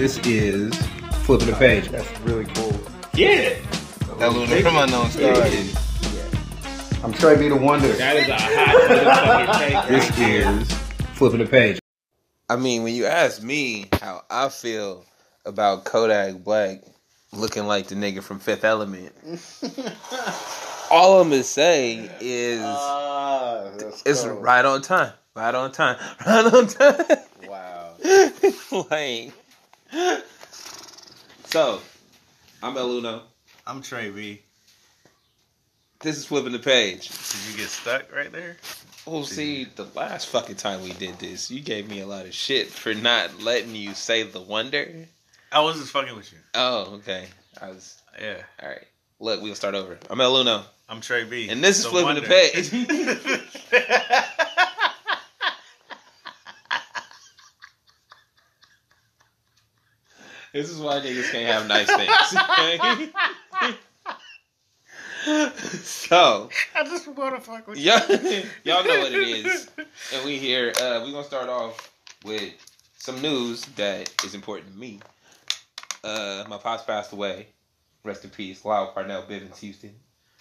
This is flipping the page. That's really cool. Yeah. That Luna from Unknown Star. Yeah. I'm Trey B the Wonder. That is a hot motherfucking take. This is flipping the page. I mean, when you ask me how I feel about Kodak Black looking like the nigga from Fifth Element, all I'm gonna say is ah, that's it's cold. right on time, right on time, right on time. Wow. like, so I'm El Uno. I'm Trey B. This is flipping the page. Did you get stuck right there? Oh, well, see, the last fucking time we did this, you gave me a lot of shit for not letting you say the wonder. I was just fucking with you. Oh, okay. I was Yeah. all right. Look, we'll start over. I'm El Uno. I'm Trey B. And this is The flipping the page. This is why niggas can't have nice things. okay? so, I just want to fuck with y'all, y'all know what it is. And we here, uh, we're going to start off with some news that is important to me. Uh, my pops passed away. Rest in peace. Lyle Parnell Bivens, Houston.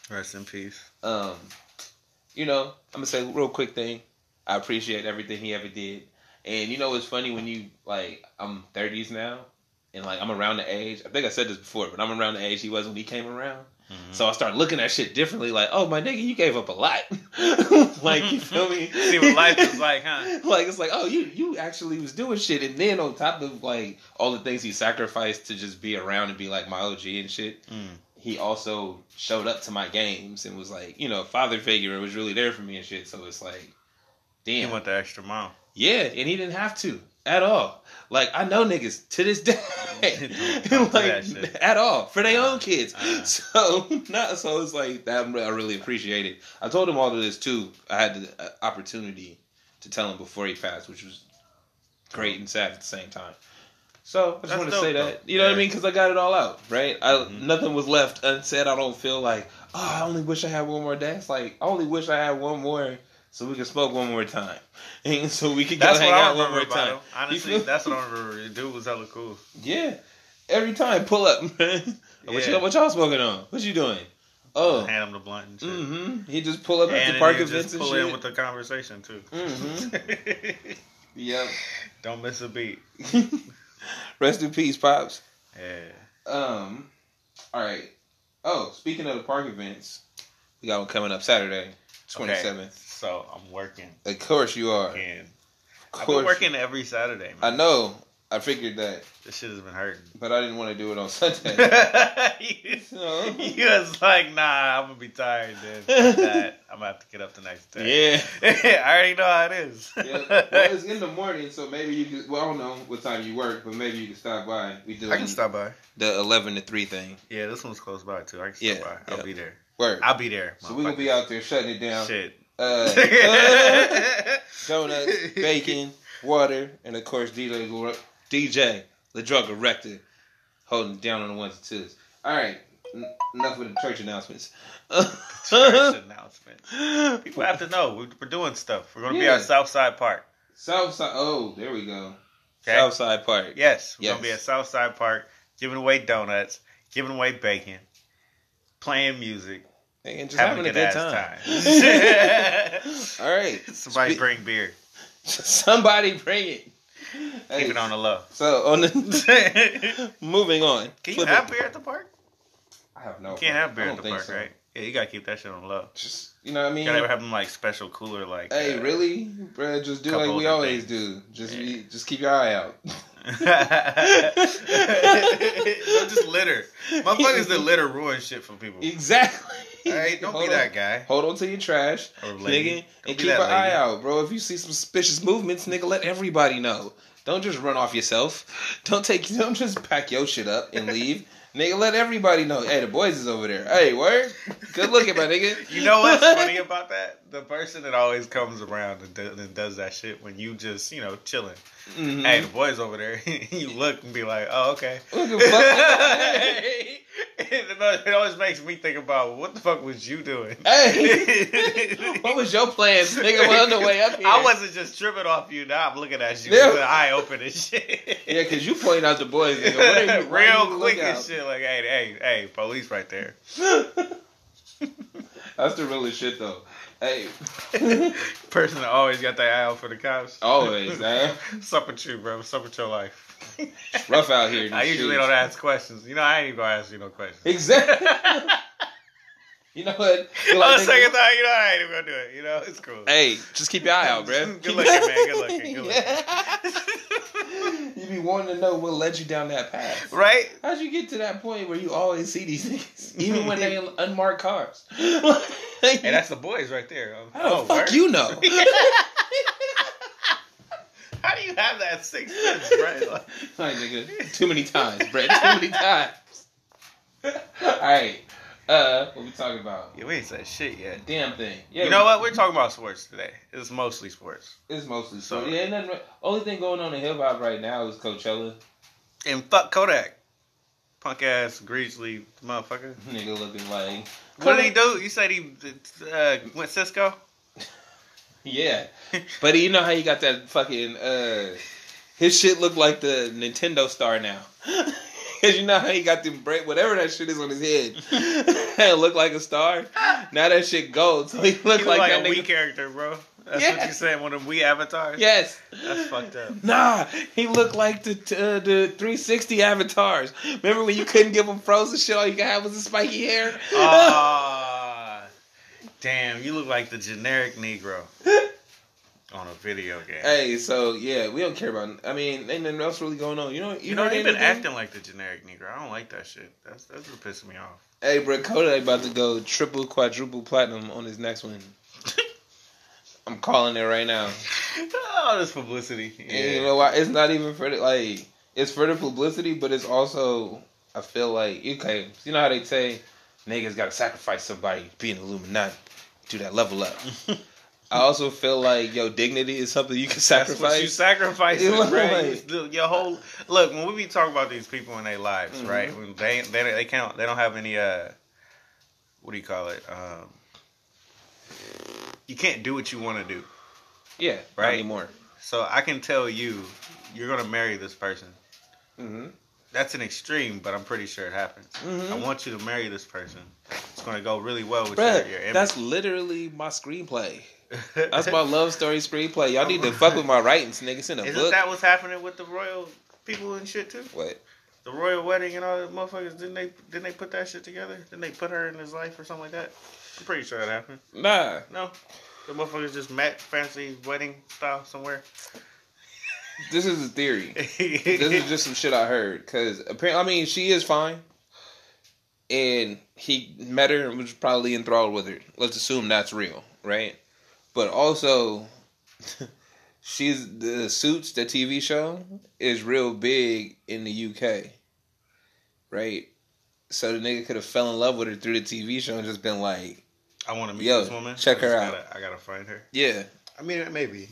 Rest in peace. Um, you know, I'm gonna say a real quick thing. I appreciate everything he ever did, and you know it's funny when you like I'm 30s now, and like I'm around the age. I think I said this before, but I'm around the age he was when he came around. Mm-hmm. So I start looking at shit differently. Like, oh my nigga, you gave up a lot. like you feel me? See what life is like, huh? like it's like, oh, you you actually was doing shit, and then on top of like all the things he sacrificed to just be around and be like my OG and shit, Mm. he also showed up to my games and was like, you know, father figure was really there for me and shit. So it's like, He damn, went the extra mile. yeah, and he didn't have to at all. Like I know niggas to this day, Don't- don't do like at all for their Uh, own kids. uh. So not so it's like that. I really appreciate it. I told him all of this too. I had the uh, opportunity to tell him before he passed, which was great and sad at the same time. So I just want to say though. that you know what I mean because I got it all out right. I Mhm. nothing was left unsaid. I don't feel like oh I only wish I had one more dance. Like I only wish I had one more so we can smoke one more time and so we could go hang what out one more time. him. Honestly, You that's what I remember. The dude was hella cool. Yeah, every time pull up. man. What, Yeah. y'all, what y'all smoking on? What you doing? Oh, Hand him the blunt and shit. mm-hmm. He just pull up at the park you events just and pull shit. in with the conversation too. mm-hmm. Yep. Don't miss a beat. Rest in peace, pops. Yeah. Um. All right. Oh, speaking of the park events, we got one coming up Saturday, twenty seventh. So I'm working Of course you are. Of I've been working every Saturday, I know. I figured that, This shit has been hurting. but I didn't want to do it on Sunday. you, So- you was like, nah, I'm gonna be tired then. I'm gonna have to get up the next day. yeah. I already know how it is. yeah. Well, it's in the morning, so maybe you could. Well, I don't know what time you work, but maybe you can stop by. We do I can stop by. the eleven to three thing. Yeah, this one's close by too. I can stop Yeah, by. I'll yeah. be there. Work. I'll be there. so we gonna be out there shutting it down. Shit. Uh, donuts, bacon, water, and of course DJ, DJ, the drug erector, holding down on the ones and twos. All right, n- enough with the church announcements. Church announcement. People have to know we're, we're doing stuff. We're gonna be Yeah. at Southside Park. Southside. Oh, there we go. Okay. Southside Park. Yes, we're Yes. gonna be at Southside Park, giving away donuts, giving away bacon, playing music, And just having, having, a good, time. ass time. All right. Somebody Spe- bring beer. Somebody bring it. Hey, Keep it on the low. So on the moving on. Can you Flip have it. beer at the park? I have no. You can't have beer at the park, so. right? Yeah, you gotta keep that shit on the low. Just you know what I mean. You gotta have them like special cooler, like. Hey, uh, really, bro? Just do like we always things. do. Just Yeah. be, just keep your eye out. Don't just litter. Motherfuckers that litter ruin shit for people. exactly. All right, don't Hold be on. that guy. Hold on to your trash, nigga, and keep an that eye out, bro. If you see some suspicious movements, nigga, let everybody know. Don't just run off yourself. Don't take. Don't just pack your shit up and leave. Nigga, let everybody know. Hey, the boys is over there. Hey, word. Good looking, my nigga. You know what's funny about that? The person that always comes around and, do, and does that shit when you just, you know, chilling. Mhm. Hey, the boys over there. you look and be like, oh, okay. Look at fuck. it always makes me think about what the fuck was you doing? Hey, what was your plans, nigga? On the way up here, I wasn't just tripping off you. Now I'm looking at you Yeah. with an eye open and shit. Yeah, because you pointing out the boys, nigga. What are you, Real quick and out? shit. Like, hey, hey, hey, police right there. That's the realest shit, though. Hey, Person that always got that eye out for the cops. always, man. What's up with you, bro? What's up with your life? Rough out here. I usually streets. don't ask questions. You know, I ain't even gonna ask you no questions. Exactly. you know what? On like, the nigga, second thought, you know, I ain't even gonna do it. You know, it's cool. Hey, just keep your eye out, bro. Good looking, man. Good looking. Good looking. you be wanting to know what led you down that path. Right? How'd you get to that point where you always see these niggas, even when they in unmarked cars? Hey, that's the boys right there. How the Oh, fuck word? you know? How do you have that six sense, bro? Like, Like, nigga, too many times, bro. Too many times. All right, uh, what we talking about? yeah, we ain't said shit yet. Damn thing. Yeah, you know what? We're talking about sports today. It's mostly sports. It's mostly sports. So- Yeah, ain't nothing. Only thing going on in hip hop right now is Coachella. And fuck Kodak. Punk ass Greasley motherfucker. Nigga looking like. What did he do? You said he uh, went Cisco? Yeah, but you know how you got that fucking uh, his shit look like the Nintendo star now. Cause you know how he got them break whatever that shit is on his head, and look like a star. Now that shit gold, so he look He look like, like, that a nigga. Wii character, bro. That's Yeah. what you said, one of the Wii avatars? Yes, That's fucked up. Nah, he looked like the uh, the 360 avatars. Remember when you couldn't give him frozen shit? All you could have was the spiky hair. Ah, damn, you look like the generic Negro on a video game. Hey, so yeah, we don't care about. I mean, ain't nothing else really going on. You know, you, you know, heard they've been acting like the generic Negro. I don't like that shit. That's that's what pisses me off. Hey, bro, Kodak about to go triple, quadruple platinum on his next one. I'm calling it right now. oh, this publicity. And you know why? It's not even for the like. It's for the publicity, but it's also. I feel like okay. You know how they say niggas got to sacrifice somebody to be an Illuminati, do that level up. I also feel like your dignity is something you can what you sacrifice. sacrifice, look right? like- Your whole look when we be talking about these people in their lives, Mhm. right? When they they they can't they don't have any uh, what do you call it? Um, you can't do what you want to do. yeah, not Right. anymore. So I can tell you, you're gonna marry this person. hmm That's an extreme, but I'm pretty sure it happens. Mhm. I want you to marry this person. It's gonna go really well with Bruh, your, your image. that's literally my screenplay. That's my love story screenplay. Y'all need to fuck with my writings, nigga. It's in a Isn't book. that what's happening with the royal people and shit too? what? The royal wedding and all the motherfuckers. Didn't they? Didn't they put that shit together? Didn't they put her in his life or something like that? I'm pretty sure that happened. Nah. No, the motherfuckers just met fancy wedding style somewhere. This is a theory. this is just some shit I heard. Cause apparently, I mean, she is fine, and he met her and was probably enthralled with her. Let's assume that's real, right? But also, she's the Suits, the TV show, is real big in the UK, right? So the nigga could have fell in love with her through the TV show and just been like, I want to meet Yo, this woman. check her out. Gotta, I gotta find her. yeah, I mean, maybe.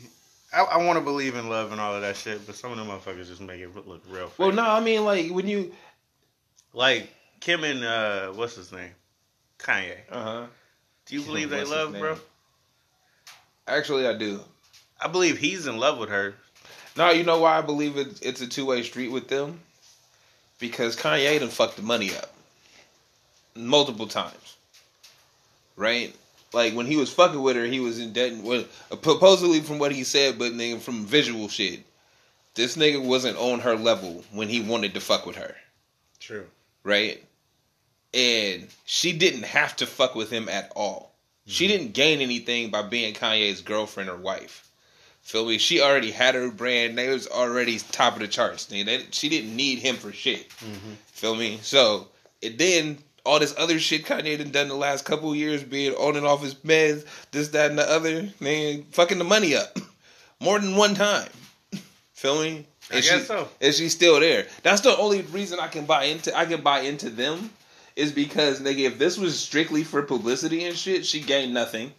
I, I want to believe in love and all of that shit, but some of them motherfuckers just make it look real. Fake. Well, no, I mean like when you, like Kim and uh, what's his name, Kanye. uh huh. Do you believe they love, bro? Actually, I do. I believe he's in love with her. No, you know why I believe it, it's a two way street with them? Because Kanye done fucked the money up multiple times, right? Like when he was fucking with her, he was in debt. Well, supposedly from what he said, but nigga, from visual shit, this nigga wasn't on her level when he wanted to fuck with her, True. right? And she didn't have to fuck with him at all. She mm-hmm. didn't gain anything by being Kanye's girlfriend or wife. Feel me? She already had her brand. They was already top of the charts. They, she didn't need him for shit. Mm-hmm. Feel me? So and then all this other shit Kanye done done the last couple years, being on and off his meds, this, that, and the other, man, fucking the money up more than one time. Feel me? I guess she- so. And she's still there. That's the only reason I can buy into. I can buy into them is because nigga, if this was strictly for publicity and shit, she gained nothing.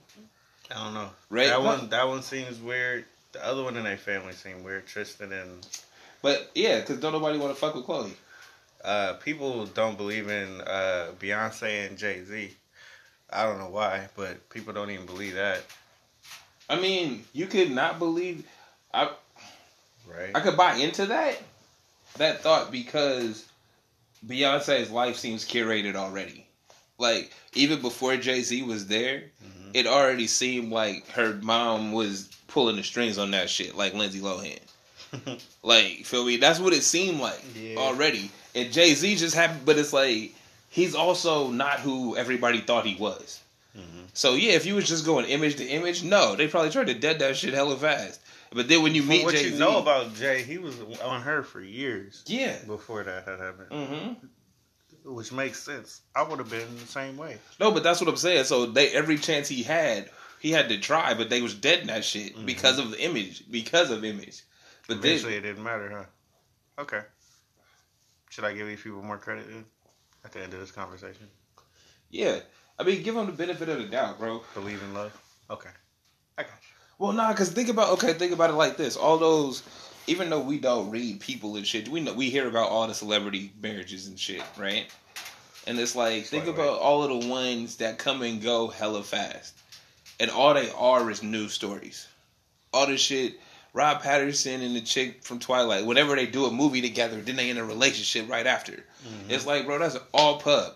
I don't know. Right? That one. That one seems weird. The other one in their family seemed weird. Tristan and But yeah, because don't nobody want to fuck with Khloe. Uh, people don't believe in uh, Beyonce and Jay Z. I don't know why, but people don't even believe that, I mean, you could not believe. I right? I could buy into that that thought because Beyonce's life seems curated already. Like even before Jay Z was there, Mhm. it already seemed like her mom was pulling the strings on that shit, like Lindsay Lohan. Like, feel me? That's what it seemed like Yeah. already. And Jay Z just happened, but it's like he's also not who everybody thought he was. Mhm. So yeah, if you was just going image to image, no, they probably tried to dead that shit hella fast. But then when you From meet what Jay you know about Jay, he was on her for years yeah, before that had happened, Mm-hmm which makes sense. I would have been the same way. no, but that's what I'm saying. So they every chance he had, he had to try, but they was dead in that shit Mhm. because of the image, because of image. But then, it didn't matter, huh? Okay. Should I give these people more credit then? at the end of this conversation? yeah, I mean, give them the benefit of the doubt, bro. Believe in love. Okay. I got you. Well, nah, because think about okay, think about it like this: all those, even though we don't read people and shit, we know we hear about all the celebrity marriages and shit, right? And it's like think Slightly. about all of the ones that come and go hella fast, and all they are is news stories. All this shit. Rob Pattinson and the chick from Twilight, whenever they do a movie together, then they in a relationship right after. Mm-hmm. It's like, bro, that's all pub.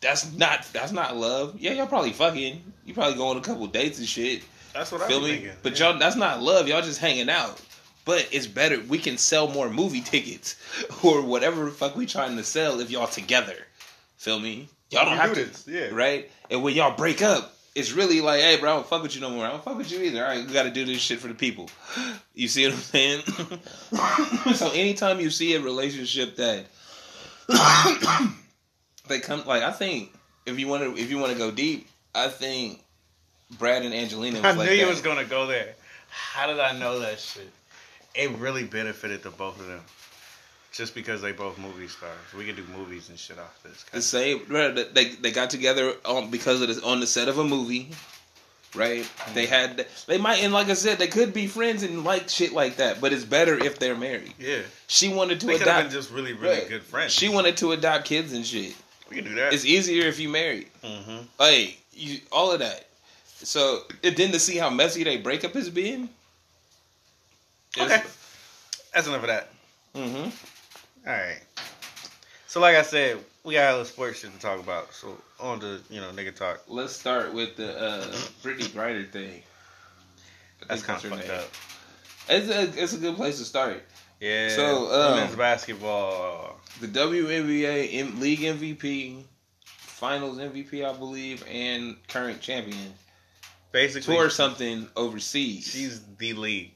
That's not that's not love. Yeah, y'all probably fucking. You probably go on a couple dates and shit. That's what Feel me? thinking. But y'all, that's not love. Y'all just hanging out. But it's better. We can sell more movie tickets or whatever the fuck we trying to sell if y'all together. Feel me? Y'all don't We have do to, this, yeah. right? And when y'all break up, it's really like, hey, bro, I don't fuck with you no more. I don't fuck with you either. All right, we got to do this shit for the people. You see what I'm saying? so anytime you see a relationship that they come, like I think if you want to, if you want to go deep, I think Brad and Angelina. Was I like knew you that. was gonna go there. How did I know that shit? It really benefited the both of them. Just because they both movie stars. We can do movies and shit off this. the same. bro, They they got together on because of this on the set of a movie, right? They had they might and like I said, they could be friends and like shit like that. But it's better if they're married. Yeah. She wanted to They could been adopt. just really, really Right. good friends. She wanted to adopt kids and shit. we can do that. It's easier if you married. Mm-hmm. Like you, all of that. So and then to see how messy they breakup has been. Okay. That's enough of that. Mm-hmm. All right. So, like I said, we got a little sports shit to talk about. So, on to, you know, nigga talk. Let's start with the uh, Brittney Griner thing. That's kind of fucked name. up. It's a it's a good place to start. Yeah. So, um, women's basketball. The WNBA M- league MVP, Finals MVP, I believe, and current champion Basically, tour something overseas. she's the league.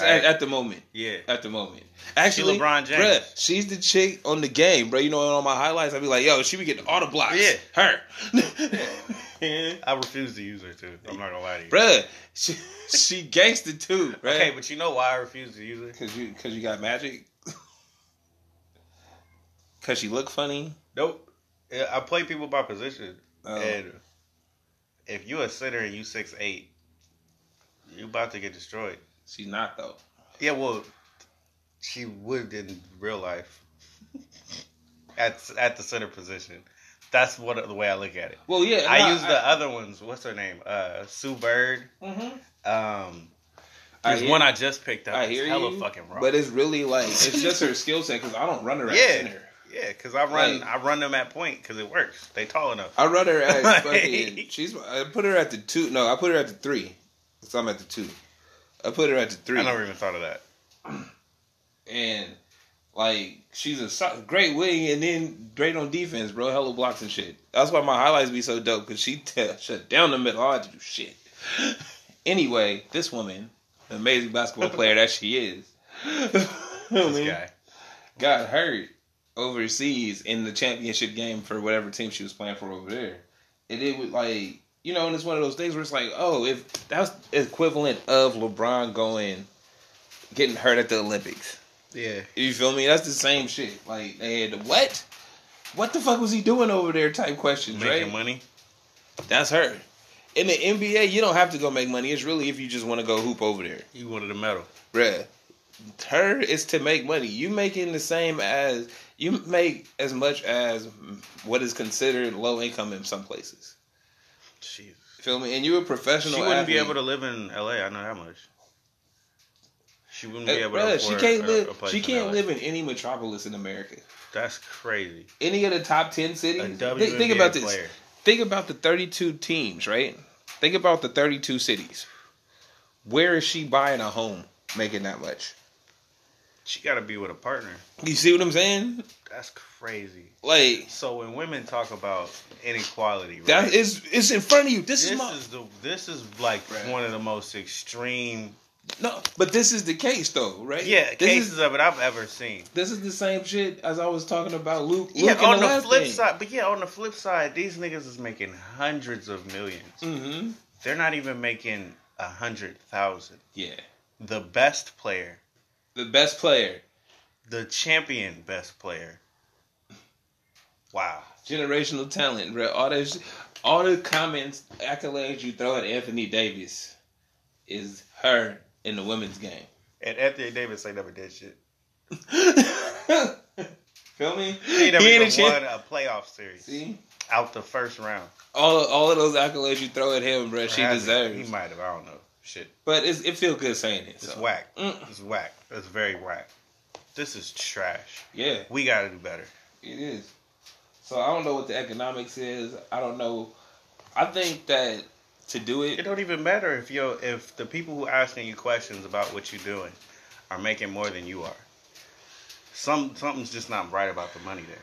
at, at the moment. Yeah. At the moment, actually, LeBron James. bruh, she's the chick on the game, bro. You know, on my highlights, I'd be like, "Yo, she be getting all the blocks." Yeah. her, I refuse to use her too. I'm not gonna lie to you. bruh. She she gangster too, right? Okay, but you know why I refuse to use her? Cause you cause you got magic. Cause she look funny. Nope. I play people by position, Oh. and if you a center and you six eight, you about to get destroyed. She's not though. Yeah, well, she would in real life at at the center position. That's what the way I look at it. Well, yeah. I nah, use the other ones. What's her name? Uh, Sue Bird. Mhm. Um, there's one I just picked up. I It's hear hella you, fucking wrong. but it's really like it's just her skill set because I don't run her at yeah, center. Yeah, because I run Like- I run them at point because it works. They tall enough. I run her at fucking. She's. I put her at the two. No, I put her at the three. So I'm at the two. I put her at the three, I never even thought of that. and like she's a great wing, and then great on defense, bro. Hella blocks and shit. That's why my highlights be so dope because she t- shut down the middle. I had to do shit. anyway, this woman, amazing basketball player that she is, This guy. got hurt overseas in the championship game for whatever team she was playing for over there. And it was like, you know, and it's one of those things where it's like, oh, if that's equivalent of LeBron going, getting hurt at the Olympics. Yeah. You feel me? That's the same shit. Like, they had, what? What the fuck was he doing over there type questions, Making right? money. That's her. In the NBA, you don't have to go make money. It's really if you just want to go hoop over there. You wanted a medal. Bruh. her is to make money. You making the same as you make as much as what is considered low income in some places. Jesus. Feel me? And you're a professional. She wouldn't be able to live in L.A. I know that much. She wouldn't be eh, able bruh, to. she can't a- live. a she in can't LA. live in any metropolis in America. That's crazy. Any of the top ten cities. Think, think about this. player. Think about the 32 teams, right? Think about the 32 cities. Where is she buying a home making that much? She got to be with a partner. You see what I'm saying? That's crazy. Like So when women talk about inequality, right? that is it's in front of you. This, this is my is the this is like Right. one of the most extreme no, but this is the case though, right? yeah this cases Is, of it I've ever seen. this is the same shit as I was talking about Luke. Yeah, Luke on the, last flip thing. side, but yeah, on the flip side, these niggas is making hundreds of 1000000s Mm-hmm. They're not even making a hundred thousand. Yeah, The best player, the best player, the champion best player. Wow. generational talent, bro. All this, all the comments, accolades you throw at Anthony Davis is her in the women's game. And Anthony Davis ain't never did shit. Feel me? He ain't never He ain't even a champ- won a playoff series See, out the first round. all all of those accolades you throw at him, bro, she deserves. He might have. I don't know. Shit. But it's, it feels good saying it. It's So. whack. Mm. It's whack. It's very whack. This is trash. Yeah, We got to do better. it is. So I don't know what the economics is. I don't know. I think that to do It it, don't even matter if you if the people who are asking you questions about what you're doing are making more than you are. Some something's just not right about the money there.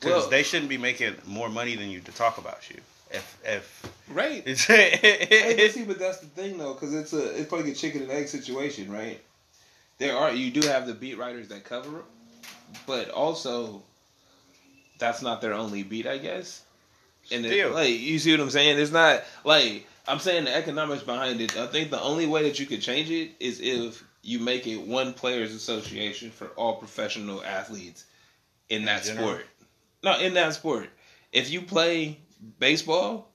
Because Well- they shouldn't be making more money than you to talk about you. If if right? it's Hey, but see, but that's the thing though, because it's a it's like a chicken and egg situation, right? There are you do have the beat writers that cover it, but also that's not their only beat, I guess. And it, like you see what I'm saying? It's not like I'm saying the economics behind it. I think the only way that you could change it is if you make it one players association for all professional athletes in that sport. No, in that sport. If you play baseball,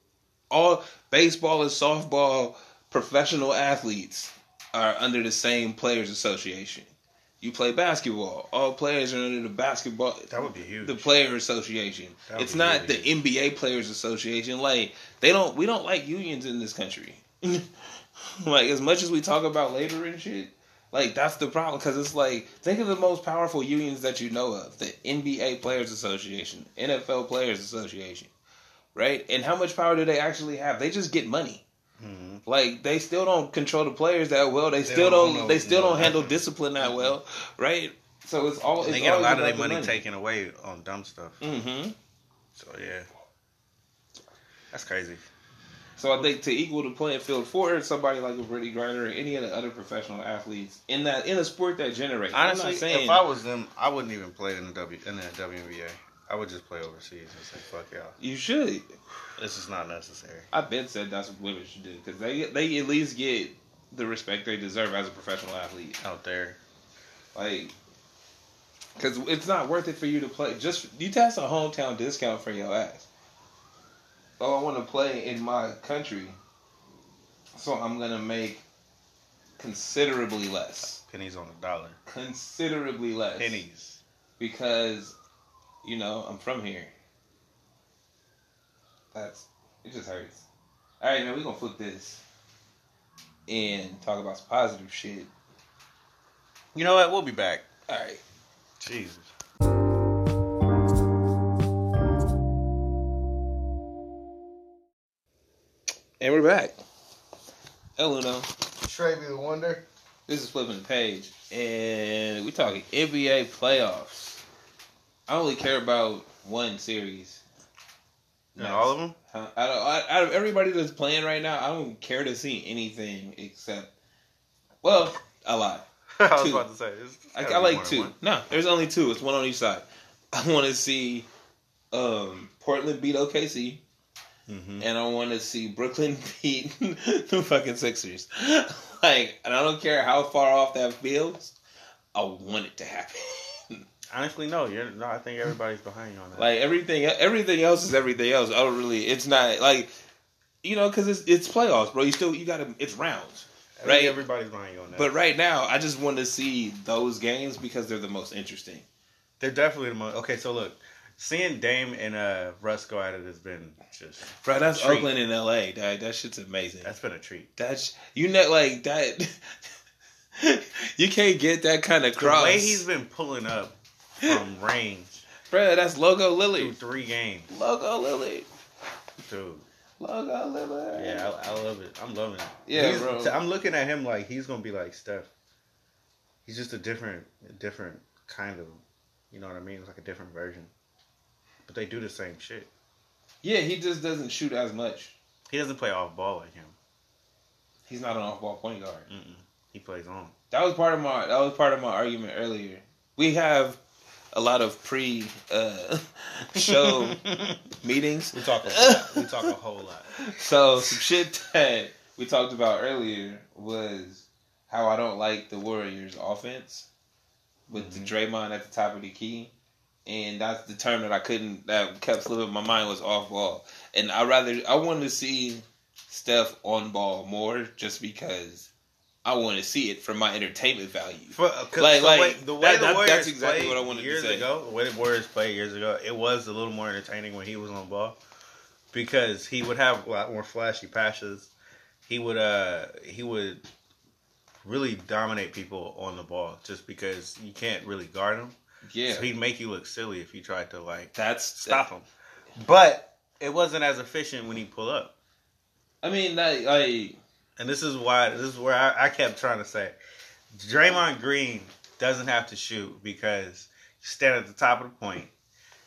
all baseball and softball professional athletes are under the same players association. You play basketball, all players are under the basketball that would be huge. the player association. It's not really the NBA players association. Like they don't we don't like unions in this country. like as much as we talk about labor and shit, like that's the problem because it's like think of the most powerful unions that you know of: the NBA Players Association, NFL Players Association, right? And how much power do they actually have? They just get money. Mhm. Like they still don't control the players that well. They, They still don't don't. know- they still know don't handle discipline that well, right? So it's all. And they it's get a lot of their the money, taken away on dumb stuff. Mm-hmm. So yeah, that's crazy. So I think to equal the playing field for somebody like a Brittney Griner or any of the other professional athletes in that in a sport that generates. I'm Honestly, not saying if I was them, I wouldn't even play in the W in the WNBA. I would just play overseas and say, "Fuck y'all, you should. this is not necessary." I've been said that's what women should do because they they at least get the respect they deserve as a professional athlete. Out there, Like, because it's not worth it for you to play. Just you task a hometown discount for your ass. Oh, I want to play in my country, so I'm gonna make considerably less. pennies on the dollar, Considerably less. pennies. because you know I'm from here. That's it. Just hurts. All right, man, we gonna flip this and talk about some positive shit. You know what? We'll be back. All right. Jesus. And we're back. Hello, no. Trey be the wonder. This is flipping the page, and we talking NBA playoffs. I only care about one series. And all of them. Huh? Out of, out- of everybody that's playing right now, I don't care to see anything except, well, a lot. I was Two. about to say. it's I, I like two. one. No, there's only two. It's one on each side. I want to see um, Portland beat OKC, Mhm. and I want to see Brooklyn beat the fucking Sixers. like, and I don't care how far off that feels. I want it to happen. Honestly, no. You're no. I think everybody's behind you on that. like everything, everything else is everything else. I don't really. It's not like, you know, because it's it's playoffs, bro. You still you got to. It's rounds. I think Right. Everybody's behind you on that. But right now, I just want to see those games because they're the most interesting. they're definitely the most. Okay, so look, seeing Dame and uh, Russ go at it has been just Bro, that's. Oakland and LA. That that shit's amazing. that's been a treat. That's you know like that. you can't get that kind of cross. The way he's been pulling up from range Bro, that's Logo through Lily. three games, Logo Lillard. dude. Logo Lillard. Yeah, I, I love it. I'm loving it. Yeah, He's- bro. I'm looking at him like he's gonna be like Steph. He's just a different, a different kind of, you know what I mean? It's like a different version. But they do the same shit. Yeah, he just doesn't shoot as much. He doesn't play off ball like him. He's not an off-ball point guard. Mm-mm. He plays on. That was part of my that was part of my argument earlier. We have a lot of pre uh, show meetings. We talk a lot. we talk a whole lot. So some shit that we talked about earlier was how I don't like the Warriors offense with the Draymond at the top of the key. And that's the term that I couldn't that kept slipping my mind was off ball. And I rather I wanted to see Steph on ball more just because I want to see it for my entertainment value. For, Like- the like, way, the way that- the that- Warriors that's exactly what I wanted to years say. ago. The way the Warriors played years ago, it was a little more entertaining when he was on ball because he would have a lot more flashy passes. He would uh he would really dominate people on the ball just because you can't really guard him. Yeah, So he'd make you look silly if you tried to like that's stop him. But it wasn't as efficient when he pull up. I mean that like And this is why this is where I, I kept trying to say, Draymond Green doesn't have to shoot because you stand at the top of the point,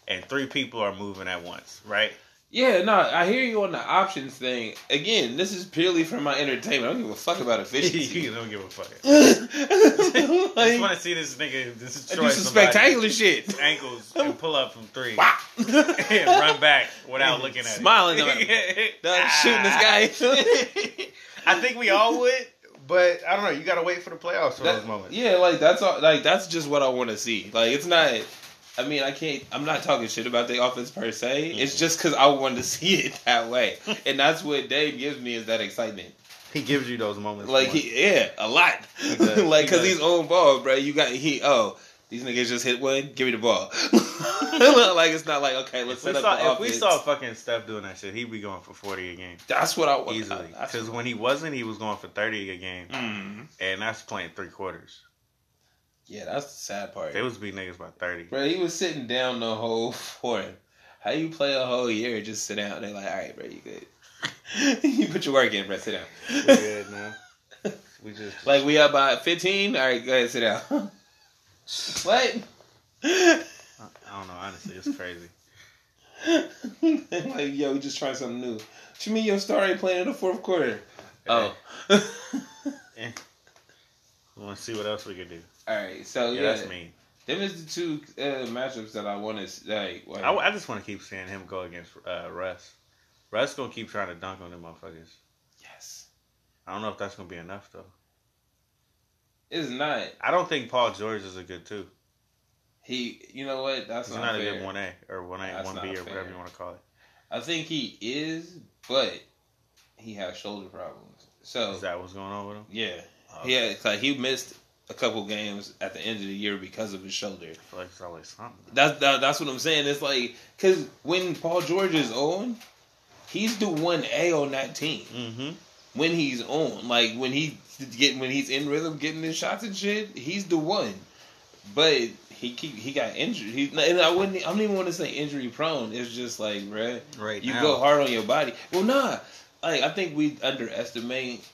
and three people are moving at once, right? Yeah, no, I hear you on the options thing. Again, this is purely for my entertainment. I don't give a fuck about efficiency. you don't give a fuck. I just want to see this nigga destroy do some spectacular shit. ankles and pull up from three and run back without looking at Smiling it. on him. No, shooting this guy. I think we all would, but I don't know. You got to wait for the playoffs for That- those moments. yeah, like that's all. Like that's just what I want to see. Like it's not. I mean, I can't. I'm not talking shit about the offense per se. It's mm-hmm. just because I want to see it that way, and that's what Dame gives me is that excitement. He gives you those moments. Like he, yeah, a lot. like because he's on ball, bro. You got he. Oh, these niggas just hit one. Give me the ball. like it's not like okay, let's set up the saw, if we saw fucking Steph doing that shit, he'd be going for 40 a game. that's what I want Easily. Because when he wasn't, he was going for 30 a game. Mm. And that's playing three quarters. Yeah, that's the sad part. They was beating niggas by 30. Bro, he was sitting down the whole fourth. How you play a whole year and just sit down? They're like, all right, bro, you good. you put your work in, bro. Sit down. We good, man. We just. like we up by fifteen. All right, go ahead, sit down. What? I don't know, honestly. It's crazy. like yo, we just trying something new. What you mean your star ain't playing in the fourth quarter? Oh. We want to see what else we can do. all right, so Yeah, yeah, that's me. them is the two uh, matchups that I want to like. like I, I just want to keep seeing him go against uh, Russ. Russ going to keep trying to dunk on them motherfuckers. yes, I don't know if that's going to be enough, though. It's not. I don't think Paul George is a good two. He, you know what? That's He's not, not, a good 1A or 1A, 1B or fair. whatever you want to call it. I think he is, but he has shoulder problems. So Is that what's going on with him? yeah, Oh, yeah. It's like he missed a couple games at the end of the year because of his shoulder. I feel like it's always something. That's that, that's what I'm saying. It's like because when Paul George is on, he's the one A on that team. Mm-hmm. When he's on, like when he get when he's in rhythm, getting his shots and shit, he's the one. But he keep he got injured. He and I wouldn't. I don't even want to say injury prone. It's just like, bruh, Right you now. go hard on your body. Well, nah. Like I think we underestimate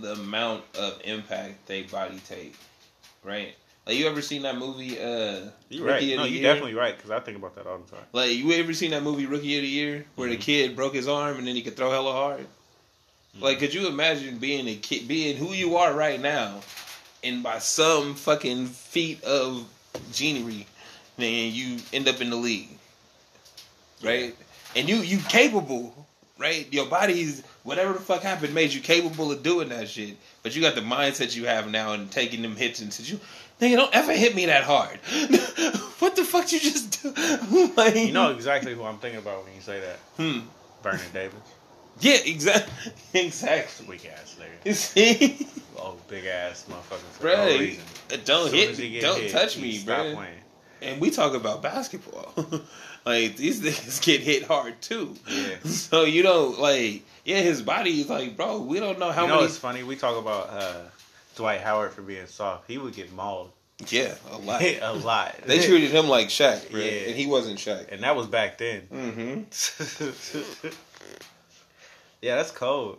the amount of impact they body take. Right? Like you ever seen that movie? Uh, You're right. Rookie No, you're definitely right because I think about that all the time. Like you ever seen that movie Rookie of the Year where the kid broke his arm and then he could throw hella hard? Like, could you imagine being a kid, being who you are right now, and by some fucking feat of geniury, then you end up in the league, right? And you you capable, right? Your body's whatever the fuck happened made you capable of doing that shit. But you got the mindset you have now and taking them hits and said you, nigga, don't ever hit me that hard. what the fuck you just do? like, You know exactly who I'm thinking about when you say that. hmm. Vernon Davis. Yeah, exactly. Exactly. Weak ass nigga. You see, Oh, big ass motherfucker for bro, no reason. don't Soon hit me, don't hit, touch me, stop bro. playing. And we talk about basketball. like these niggas get hit hard too. Yeah. So you don't like, yeah, his body is like, bro. We don't know how you know many. it's funny? We talk about uh, Dwight Howard for being soft. He would get mauled Yeah, a lot. a lot. They treated him like Shaq, bro, Yeah. and he wasn't Shaq. and that was back then. Mm-hmm. Yeah, that's cold.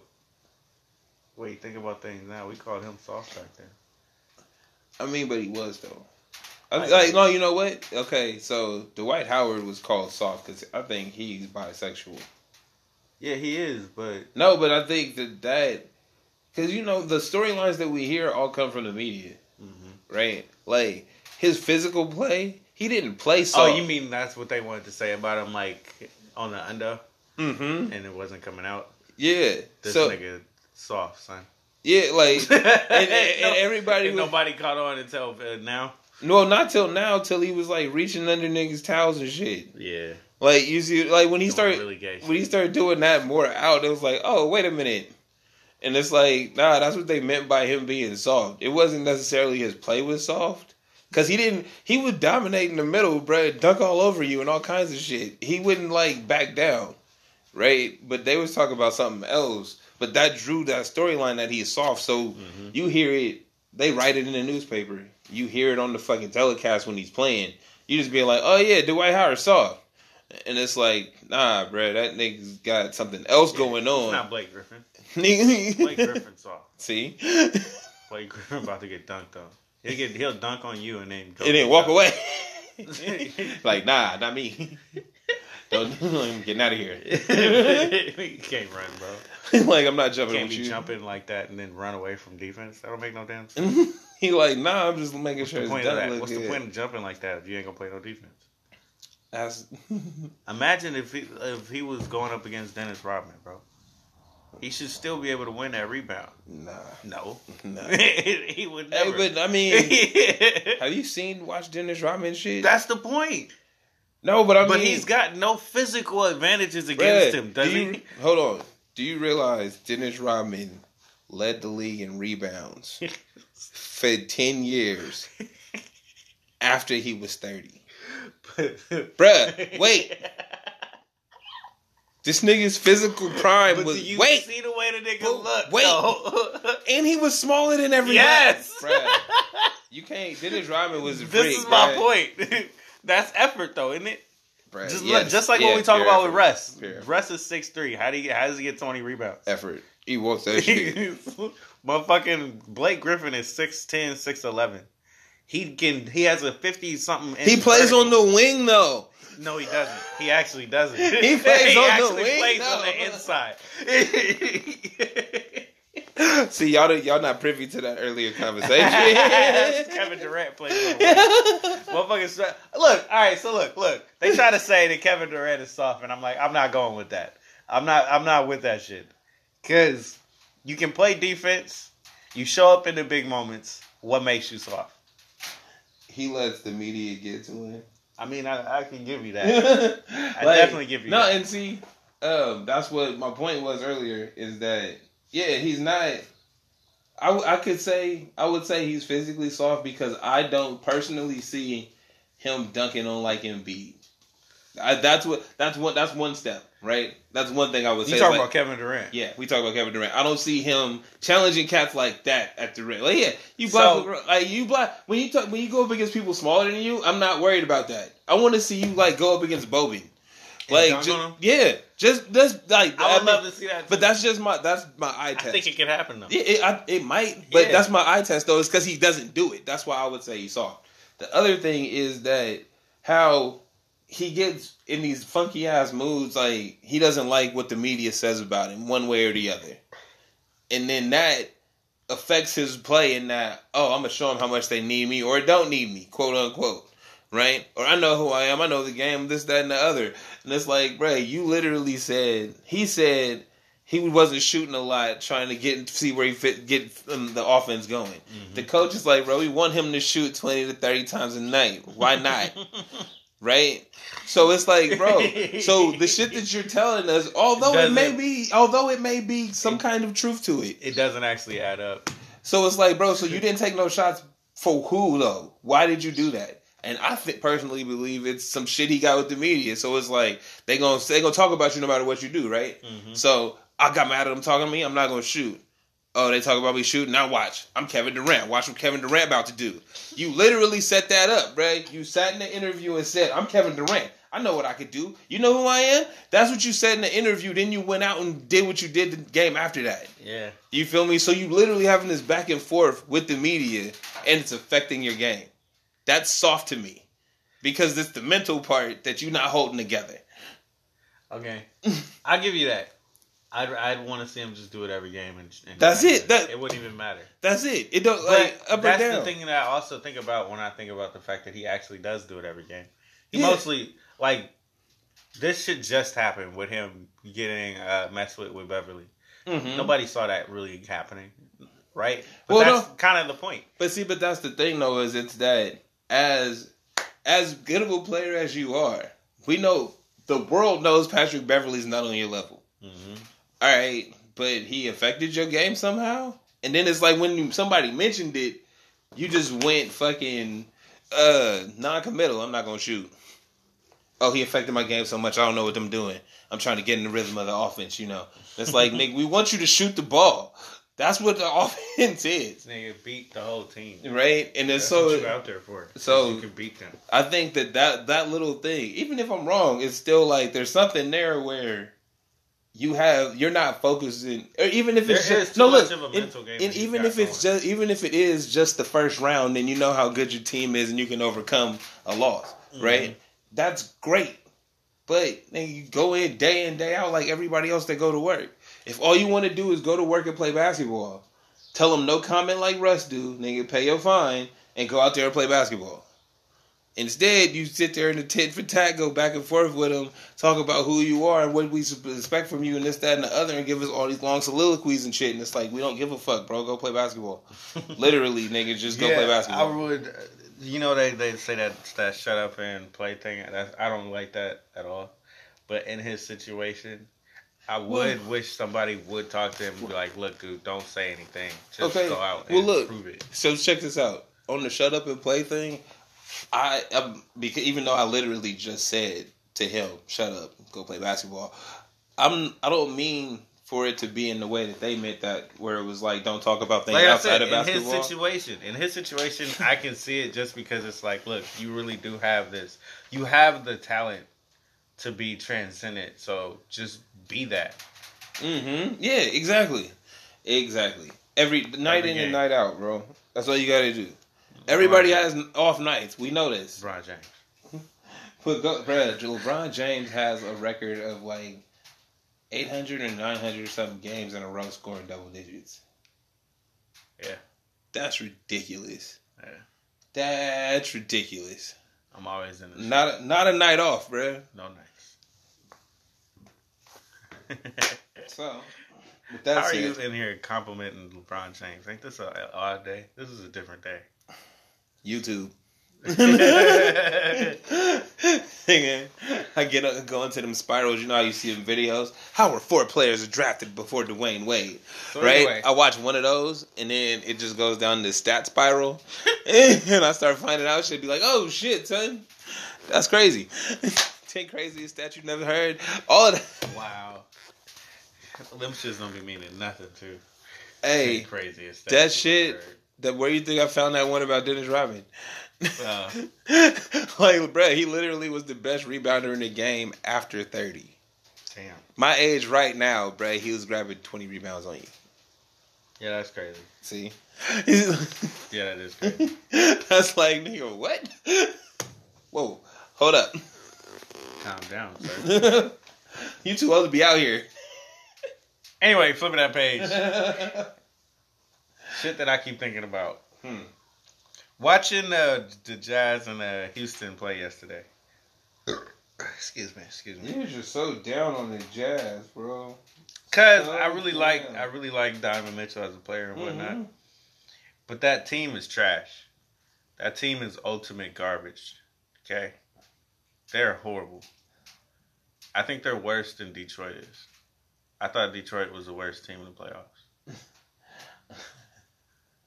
Wait, think about things now. We called him soft back then. I mean, but he was though. I, Like- like, no, you know what? Okay, so Dwight Howard was called soft because I think he's bisexual. Yeah, he is, but No, but I think that that because you know the storylines that we hear all come from the media, Mm-hmm. right? Like his physical play, he didn't play soft. oh, you mean that's what they wanted to say about him, like on the under, Mm-hmm. and it wasn't coming out. Yeah. This so nigga soft, son. yeah, like and, and, and everybody and was, nobody caught on until uh, now. no, not till now, till he was like reaching under niggas' towels and shit. Yeah, Like you see, like when he Doing started really when he started doing that more out, it was like, oh wait a minute, and it's like, nah, that's what they meant by him being soft. It wasn't necessarily his play was soft, because he didn't. He would dominate in the middle, bro, dunk all over you and all kinds of shit. He wouldn't like back down, right? But they was talking about something else. But that drew that storyline that he's soft. So Mm-hmm. you hear it, they write it in the newspaper. You hear it on the fucking telecast when he's playing. You just be like, oh yeah, Dwight Howard soft. And it's like, nah, bro, that nigga's got something else going It's on. not Blake Griffin. Blake Griffin soft. See? Blake Griffin about to get dunked on. He'll get he'll dunk on you and then go and then walk away. away. like, nah, not me. Don't I'm getting out of here. you can't run, bro. like, I'm not jumping Can't with be you. jumping like that and then run away from defense. That don't make no damn sense. He like, nah, I'm just making sure What's the his point of that? What's good. the point of jumping like that if you ain't gonna play no defense? That's, Imagine if he if he was going up against Dennis Rodman, bro. He should still be able to win that rebound. nah, No, nah. he would Hey, never. but I mean, have you seen watch Dennis Rodman shit? That's the point. No, but I mean, But he's got no physical advantages against him, does do you, he? Hold on. Do you realize Dennis Rodman led the league in rebounds for ten years after he was thirty? Bruh, wait. This nigga's physical prime But was do you wait, see the way the nigga But look? wait. though? and he was smaller than everybody. Yes. Bruh. You can't. Dennis Rodman was a freak. this is my point. That's effort, though, isn't it? Bruh, Just yes, just like what we talk about with effort. Russ. Pure. Russ is six three. How do you? How does he get twenty rebounds? Effort. He walks that shit. Motherfucking Blake Griffin is 6'10", 6'11". He can. He has a fifty something. He plays on the wing though. No, he doesn't. He actually doesn't. He plays on the wing, plays no. on the inside. See y'all, y'all not privy to that earlier conversation. Kevin Durant plays on the wing. Motherfuckers. Look, all right. So look, look. They try to say that Kevin Durant is soft, and I'm like, I'm not going with that. I'm not. I'm not with that shit. Cause you can play defense. You show up in the big moments. What makes you soft? he lets the media get to him. I mean, I, I can give you that. I definitely give you no. that. And see, um, that's what my point was earlier. Is that yeah, he's not. I, w- I could say I would say he's physically soft because I don't personally see him dunking on like Embiid. I, that's what that's one that's one step right. That's one thing I would say. You talking Like- about Kevin Durant? Yeah, we talk about Kevin Durant. I don't see him challenging cats like that at the rim. Like, yeah, you block, So- like you block when you talk when you go up against people smaller than you. I'm not worried about that. I want to see you like go up against Bobin. Like, dunk ju- on him? yeah, just that's like I would mean, love to see that. But that's just my that's my eye test. I think it can happen though. Yeah, it, I, it might, but Yeah. that's my eye test though. It's because he doesn't do it. That's why I would say he's soft. The other thing is that how he gets in these funky ass moods. Like he doesn't like what the media says about him, one way or the other, and then that affects his play. In that, oh, I'm gonna show him how much they need me or don't need me, quote unquote. Right? Or I know who I am. I know the game. This, that, and the other. And it's like, bro, you literally said he said he wasn't shooting a lot, trying to get see where he fit, get um, the offense going. The coach is like, bro, we want him to shoot twenty to thirty times a night. Why not? right? So it's like, bro. so the shit that you're telling us, although it may be, although it may be some kind of truth to it, It doesn't actually add up. so it's like, bro. So you didn't take no shots for who though? Why did you do that? And I th- personally believe it's some shit he got with the media. So it's like they gonna they gonna talk about you no matter what you do, right? Mhm. So I got mad at them talking to me. I'm not gonna shoot. Oh, they talk about me shooting. Now watch. I'm Kevin Durant. Watch what Kevin Durant about to do. You literally set that up, right? You sat in the interview and said, "I'm Kevin Durant. I know what I could do. You know who I am." That's what you said in the interview. Then you went out and did what you did the game after that. Yeah. You feel me? So you literally having this back and forth with the media, and it's affecting your game. That's soft to me because it's the mental part that you're not holding together. Okay. I'll give you that. I'd I'd want to see him just do it every game and, and That's it. That- it wouldn't even matter. That's it. It don't But like up that's down. the thing that I also think about when I think about the fact that he actually does do it every game. He Yeah. mostly like this should just happen with him getting uh, messed with with Beverley. Mhm. Nobody saw that really happening, right? But Well, that's kind of the point. But see, but that's the thing though, is it's that as as good of a player as you are, we know the world knows Patrick Beverley's not on your level. hmm All right, but he affected your game somehow. And then it's like when you- somebody mentioned it, you just went fucking uh non-committal. I'm not gonna shoot. Oh, he affected my game so much. I don't know what I'm doing. I'm trying to get in the rhythm of the offense. You know, it's like nigga, we want you to shoot the ball. That's what the offense is, nigga beat the whole team. right? And then That's so what you out there for. so- you can beat them. I think that, that that little thing, even if I'm wrong, it's still like there's something there where you have you're not focusing, or even if it's There just is no look, much of a and, game and even if it's going. just even if it is just the first round, then you know how good your team is and you can overcome a loss, Mm-hmm. right? That's great, but then you go in day in day out like everybody else that go to work. If all you want to do is go to work and play basketball, tell them no comment like Russ do, nigga, pay your fine and go out there and play basketball. Instead, you sit there in the tit for tat, go back and forth with them, talk about who you are and what we expect from you and this, that, and the other, and give us all these long soliloquies and shit. And it's like, we don't give a fuck, bro. Go play basketball. Literally, nigga, just go play basketball. I would. uh, You know they they say that that shut up and play thing. That's, I don't like that at all. But in his situation, I would wish somebody would talk to him and be like, "Look, dude, don't say anything. Just Okay. go out Well, and look. prove it." So check this out. On the shut up and play thing, I um, because even though I literally just said to him, "Shut up, go play basketball," I'm I don't mean for it to be in the way that they meant that, where it was like, "Don't talk about things Like outside said, of in his situation, in his situation, I can see it just because it's like, look, you really do have this. You have the talent to be transcendent. So just be that. Mm-hmm. Yeah, exactly, exactly. Every night Every in game. and night out, bro. That's all you got to do. Everybody has off nights. We know this. LeBron James. But go, bruh, LeBron James has a record of like 800 or 900 or something games in a row scoring double digits. Yeah. That's ridiculous. Yeah. That's ridiculous. I'm always in the Not a, not a night off, bruh. no nights. So, with How that are you in here complimenting LeBron James? Ain't this a odd day? This is a different day. YouTube. I get up, go into them spirals. You know how you see them videos. How were four players drafted before Dwyane Wade? So right? anyway. I watch one of those, and then it just goes down this stat spiral, and I start finding out shit. Be like, oh shit, son, that's crazy. Ten craziest stats you've never heard. All of that. Wow. Them shits don't be meaning nothing too. Hey, craziest. that shit- that where you think I found that one about Dennis Rodman? Uh, like, bro, he literally was the best rebounder in the game after thirty. damn. My age right now, bro, he was grabbing twenty rebounds on you. Yeah, that's crazy. See, Yeah, that is crazy. that's like, nigga, what? Whoa, hold up. Calm down, sir. you too old to be out here. Anyway, flipping that page. Shit that I keep thinking about. Hmm. Watching uh, the Jazz and uh, Houston play yesterday. excuse me, excuse me. You're just so down on the Jazz, bro. Cause Oh, I really like. I really like Donovan Mitchell as a player and whatnot. Mhm. But that team is trash. That team is ultimate garbage. Okay. They're horrible. I think they're worse than Detroit is. I thought Detroit was the worst team in the playoffs.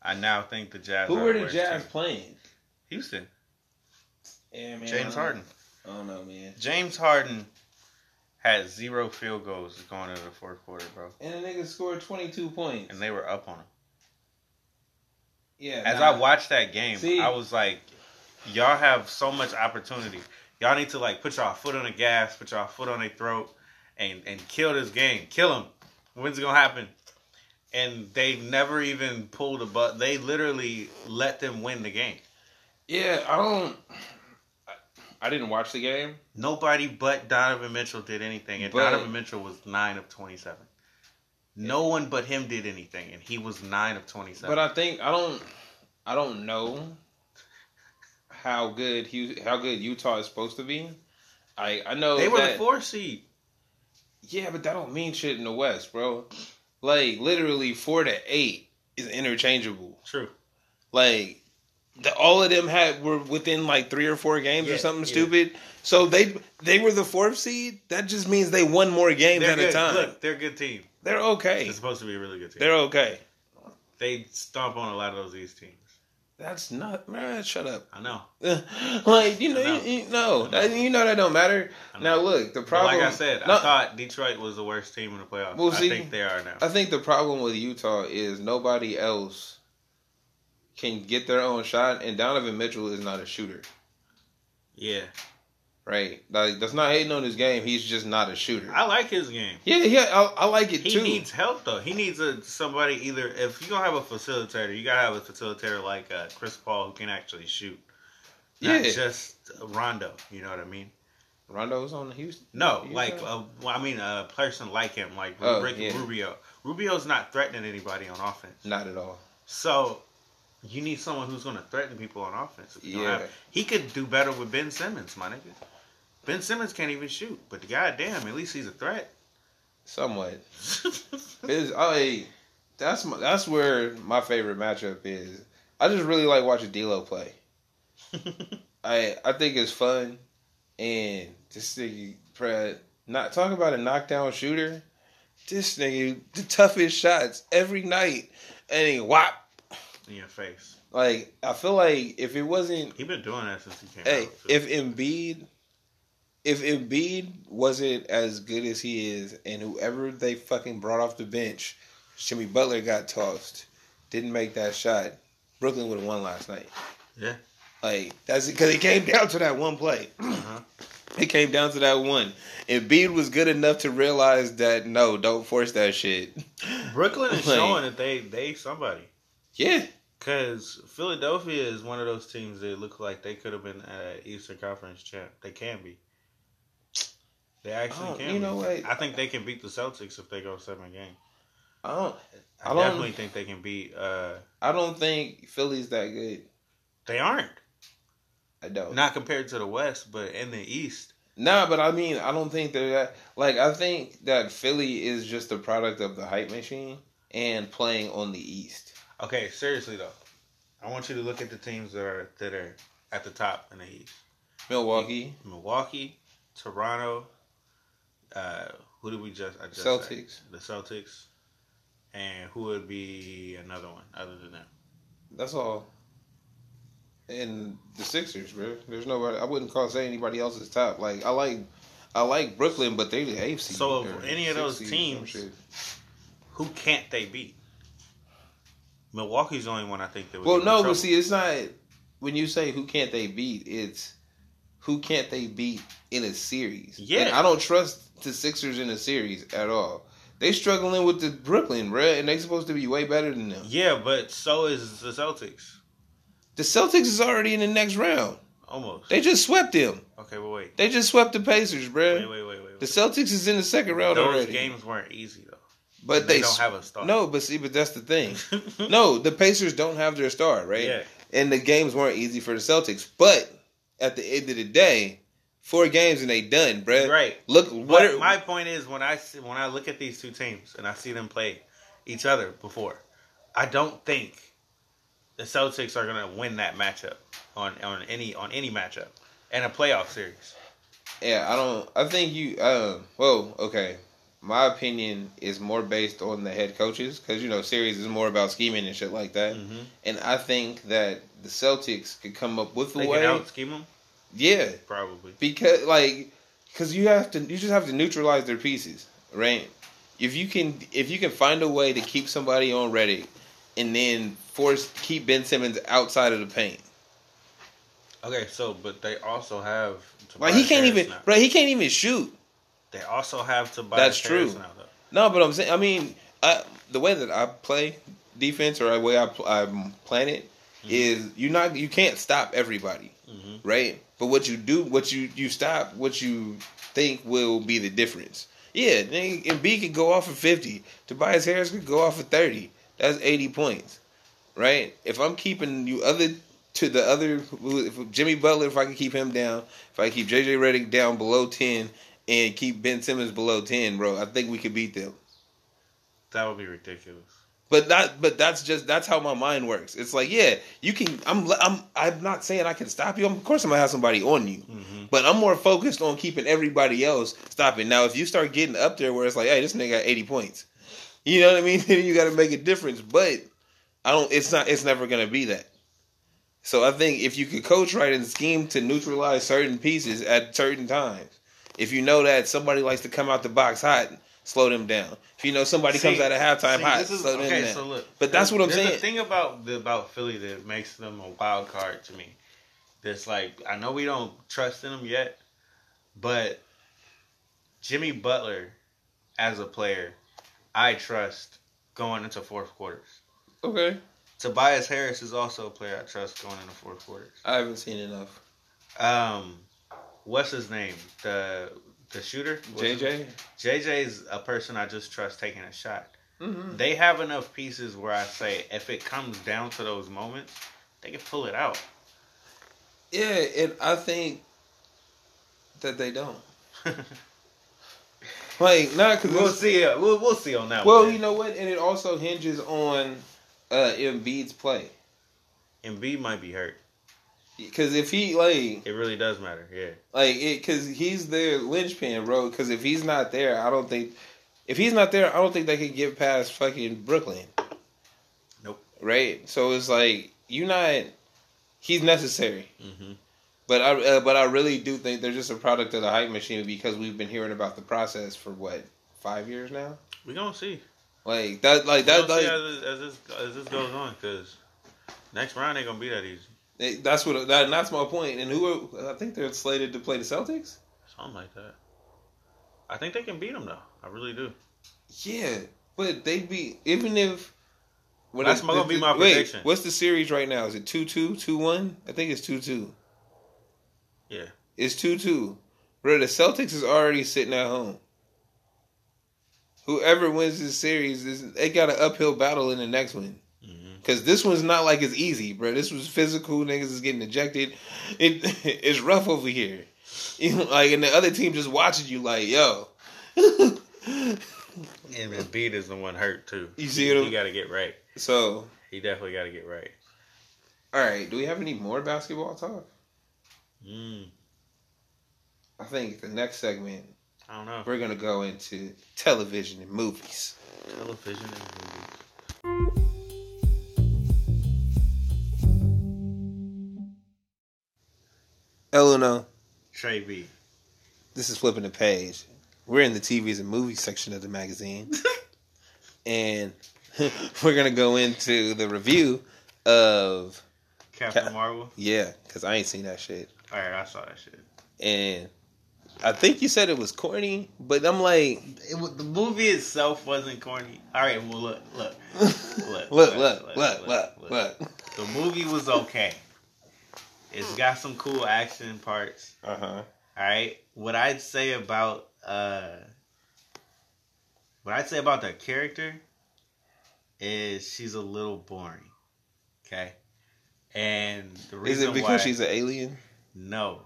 I now think the Jazz. Who were the Jazz team. playing? Houston. Yeah, man. James Harden. I don't know, man. James Harden had zero field goals going into the fourth quarter, bro, And the nigga scored 22 points. and they were up on him. yeah. As nah. I watched that game, See- I was like, y'all have so much opportunity. Y'all need to like put y'all foot on the gas, put y'all foot on their throat, and and kill this game. Kill them. When's it gonna happen? And they never even pulled a butt. They literally let them win the game. Yeah, I don't. I, didn't watch the game. Nobody but Donovan Mitchell did anything, and But- Donovan Mitchell was nine of twenty-seven. No one but him did anything, and he was nine of twenty-seven. But I think I don't. I don't know how good Hu- how good Utah is supposed to be. I I know they were that, the four seed. Yeah, but that don't mean shit in the West, bro. Like literally four to eight is interchangeable. True. Like the, all of them had were within like three or four games Yeah, or something yeah. stupid. So they they were the fourth seed. That just means they won more games They're at good. a time. Look, they're a good team. They're okay. It's supposed to be a really good team. They're okay. they stomp on a lot of those East teams. That's not man. Shut up. I know. like you know, know. You, you, no, that, you know that don't matter. Now look, the But problem. like I said, I thought Detroit was the worst team in the playoffs. Well, see, I think they are now. I think the problem with Utah is nobody else can get their own shot, and Donovan Mitchell is not a shooter, yeah, right? Like that's not hating on his game. He's just not a shooter. I like his game. yeah, yeah, I, I like it He too. He needs help though. He needs a somebody either. If you don't have a facilitator, you gotta have a facilitator like uh, Chris Paul who can actually shoot. Not Yeah. just Rondo. You know what I mean? Rondo's on Houston. No, You like uh, well, I mean a person like him, like Oh, Rick yeah. Rubio. Rubio's not threatening anybody on offense. Not at all. So you need someone who's going to threaten people on offense. If you don't Yeah. have- he could do better with Ben Simmons, my nigga. Ben Simmons can't even shoot, but the goddamn, at least he's a threat. Somewhat. Is I that's my, that's where my favorite matchup is. I just really like watching D'Lo play. I I think it's fun, and this nigga, not talk about a knockdown shooter. This nigga, the toughest shots every night, and he whop. In your face. Like I feel like if it wasn't, He been doing that since he came hey, out. if Embiid, if Embiid wasn't as good as he is, and whoever they fucking brought off the bench, Jimmy Butler got tossed, didn't make that shot, Brooklyn would have won last night. Yeah. Like that's because it came down to that one play. Uh-huh. It came down to that one. Embiid was good enough to realize that no, don't force that shit. Brooklyn is Like- showing that they they somebody. Yeah, Because Philadelphia is one of those teams that look like they could have been uh, Eastern Conference champ. They can be. They actually Oh, can. you know what? I think they can beat the Celtics if they go seven games. I don't. I, I don't- definitely think they can beat. Uh, I don't think Philly's that good. they aren't. I don't. Not compared to the West, but in the East. Nah, but I mean, I don't think they're that. Like, I think that Philly is just a product of the hype machine and playing on the East. Okay, seriously though, I want you to look at the teams that are that are at the top in the East: Milwaukee, Milwaukee, Toronto. Uh, who did we just? I just say? The Celtics. And who would be another one other than them? That's all. And the Sixers, bro. There's nobody. I wouldn't call say anybody else's top. Like I like, I like Brooklyn, but they the seed. So or any of those sixth seed or some teams- Who can't they beat? Milwaukee's the only one I think that would. Well, no, but see, it's not when you say who can't they beat. It's who can't they beat in a series. Yeah. and I don't trust the Sixers in a series at all. They struggling with the Brooklyn, bruh, and they supposed to be way better than them. Yeah, but so is the Celtics. The Celtics is already in the next round. Almost. They just swept them. okay, but wait. They just swept the Pacers, bruh. Wait, wait, wait, wait. The. Celtics is in the second round Those already. games weren't easy though. but they, they, don't have a star. no, but see, but that's the thing. no, the Pacers don't have their star, right? Yeah. And the games weren't easy for the Celtics. But at the end of the day, four games and they done, bruh. Right. Look, But what are, my point is when I see, when I look at these two teams and I see them play each other before, I don't think the Celtics are gonna win that matchup on on any on any matchup in a playoff series. Yeah, I don't. I think you. Uh, well, okay. My opinion is more based on the head coaches because you know series is more about scheming and shit like that. Mm-hmm. And I think that the Celtics could come up with a They way. can out scheme them, Yeah, probably. because like because you have to you just have to neutralize their pieces right if you can if you can find a way to keep somebody on ready, and then force keep Ben Simmons outside of the paint Okay, so but they also have like he can't Harris even now. right he can't even shoot They also have Tobias. That's Harris true. now, no but I'm saying I mean I, the way that I play defense or the way I pl- I plan it is you not you can't stop everybody Mhm. right? But what you do, what you you stop, what you think will be the difference. Yeah, Embiid could go off for fifty. Tobias Harris could go off for thirty. That's eighty points, right? If I'm keeping you other to the other, if Jimmy Butler, if I can keep him down, if I keep JJ Redick down below ten, and keep Ben Simmons below ten, bro, I think we could beat them. That would be ridiculous. But that, but that's just that's how my mind works. It's like, yeah, you can. I'm, I'm, I'm not saying I can stop you. Of course, I'm gonna have somebody on you, Mm-hmm. but I'm more focused on keeping everybody else stopping. Now, if you start getting up there where it's like, hey, this nigga got 80 points, you know what I mean? Then you got to make a difference. But I don't. It's not. It's never gonna be that. So I think if you could coach right and scheme to neutralize certain pieces at certain times, if you know that somebody likes to come out the box hot, slow them down. If you know somebody comes out of halftime see, hot, is- slow them okay, down. so look, But that's what I'm saying. The thing about the, about Philly that makes them a wild card to me. That's like I know we don't trust in them yet, but Jimmy Butler as a player, I trust going into fourth quarters. Okay. Tobias Harris is also a player I trust going into fourth quarters. I haven't seen enough. Um, what's his name? The the shooter What's his- JJ. JJ's a person I just trust taking a shot. Mm-hmm. They have enough pieces where I say if it comes down to those moments, they can pull it out. Yeah, and I think that they don't. Like, not because we'll see. uh, We'll we'll see on that. Well, one. you know what, and it also hinges on uh Embiid's play. Embiid might be hurt. Because if he like It really does matter. Yeah. like it, because he's their linchpin, bro. Because if he's not there, I don't think. If he's not there, I don't think they can get past fucking Brooklyn. Nope. Right. So it's like you're not. He's necessary. Mm-hmm. But I uh, but I really do think they're just a product of the hype machine because we've been hearing about the process for what five years now. We gonna see. Like that, like We that, like as, this- as this as this goes on because next round ain't gonna be that easy. It- that's what that, that's my point. And who are, I think they're slated to play the Celtics. Something like that. I think they can beat them though. I really do. Yeah, but they'd be even if. That's is- gonna be my wait, prediction. What's the series right now? Is it 2-2, 2-1? I think it's two two. Yeah. It's two two. Bro, the Celtics is already sitting at home. Whoever wins this series is they got an uphill battle in the next one. Cause this one's not like it's easy, bro. This was physical. Niggas is getting ejected. It it's rough over here. You know, like and the other team just watching you like, yo. And Embiid is the one hurt too. You see what he got to get right. so, He definitely got to get right. all right. Do we have any more basketball talk? Mm, I think the next segment I don't know. we're gonna go into television and movies. Television and movies. Eleanor, Trey B. this is flipping the page. We're in the TVs and movies section of the magazine, and we're gonna go into the review of Captain Ca- Marvel. yeah, because I ain't seen that shit, All right, I saw that shit. and I think you said it was corny, but I'm like, It, the movie itself wasn't corny. All right, well look, look, look, look, look, look, look, look. The movie was okay. It's got some cool action parts. Uh huh. All right. What I'd say about uh, what I'd say about that character is she's a little boring. Okay. And the Is reason it because why, she's an alien, no,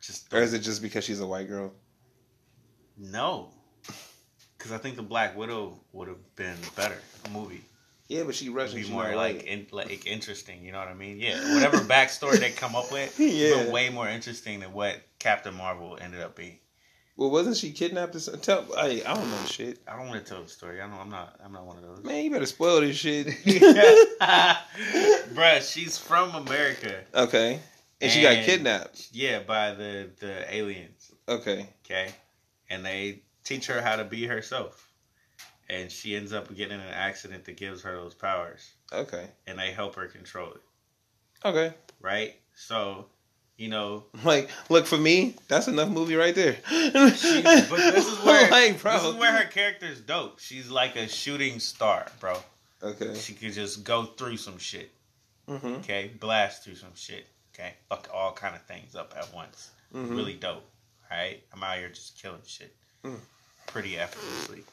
just or is it just because she's a white girl? no, because I think the Black Widow would have been better movie. Yeah, but she Russian. be more like in, like interesting. You know what I mean? Yeah. Whatever backstory they come up with, Yeah. way more interesting than what Captain Marvel ended up being. Well, wasn't she kidnapped? Or something? Tell, I, I don't know shit. I don't want to tell the story. I don't. I'm not. I'm not one of those. Man, you better spoil this shit. Bruh, she's from America. okay, and she got kidnapped. Yeah, by the the aliens. Okay, Okay, and they teach her how to be herself, and she ends up getting in an accident that gives her those powers, okay, and they help her control it. okay. Right. So, you know, Like, look for me. That's enough movie right there. she, but this is where like, this is where her character's dope. She's like a shooting star, bro. Okay. She could just go through some shit. Mm-hmm. Okay, blast through some shit. Okay, fuck all kind of things up at once. Mhm. Really dope. Right, I'm out here just killing shit, Mm. pretty effortlessly.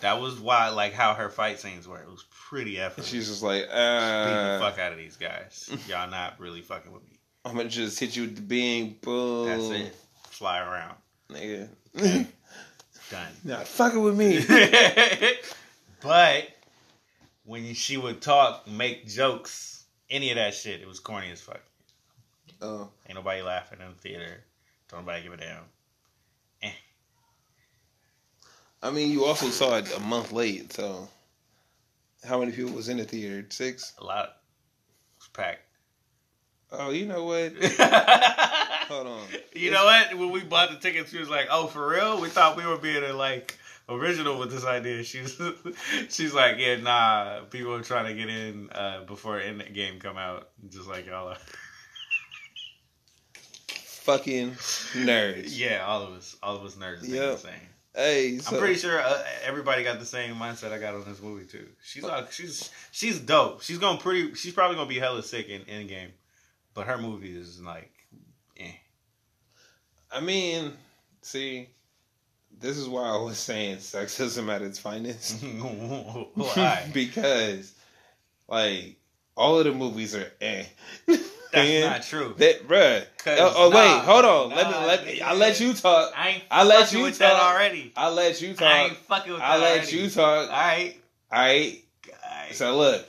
That was why, like, how her fight scenes were. It was pretty effortless. She's just like, beating the uh, fuck out of these guys. Y'all not really fucking with me. I'm gonna just hit you with the being, Boom. That's it. Fly around. nigga. Done. Not fucking with me. but when she would talk, make jokes, any of that shit, it was corny as fuck. oh, Ain't nobody laughing in the theater. Don't nobody give a damn. I mean, you also saw it a month late, so how many people was in the theater? Six. A lot. It was packed. Oh, you know what? Hold on. you know what? When we bought the tickets, she was like, "Oh, for real? We thought we were being like original with this idea." She's she's like, "Yeah, nah. People are trying to get in uh, before end game come out, just like y'all are." Fucking nerds. Yeah, all of us, all of us nerds, Yep. same. Hey, so, I'm pretty sure uh, everybody got the same mindset I got on this movie too. She's like, she's she's dope. She's gonna pretty. She's probably gonna be hella sick in Endgame, but her movie is like, eh. I mean, see, this is why I was saying sexism at its finest. Why? because, like, all of the movies are eh. That's And not true. That, bruh. Oh, oh, nah, wait, hold on. let me let me. I let you talk. I ain't I let fucking you with that talk. already. I let you talk. I ain't fucking with that I let already. you talk. All right. All right. All right. So look,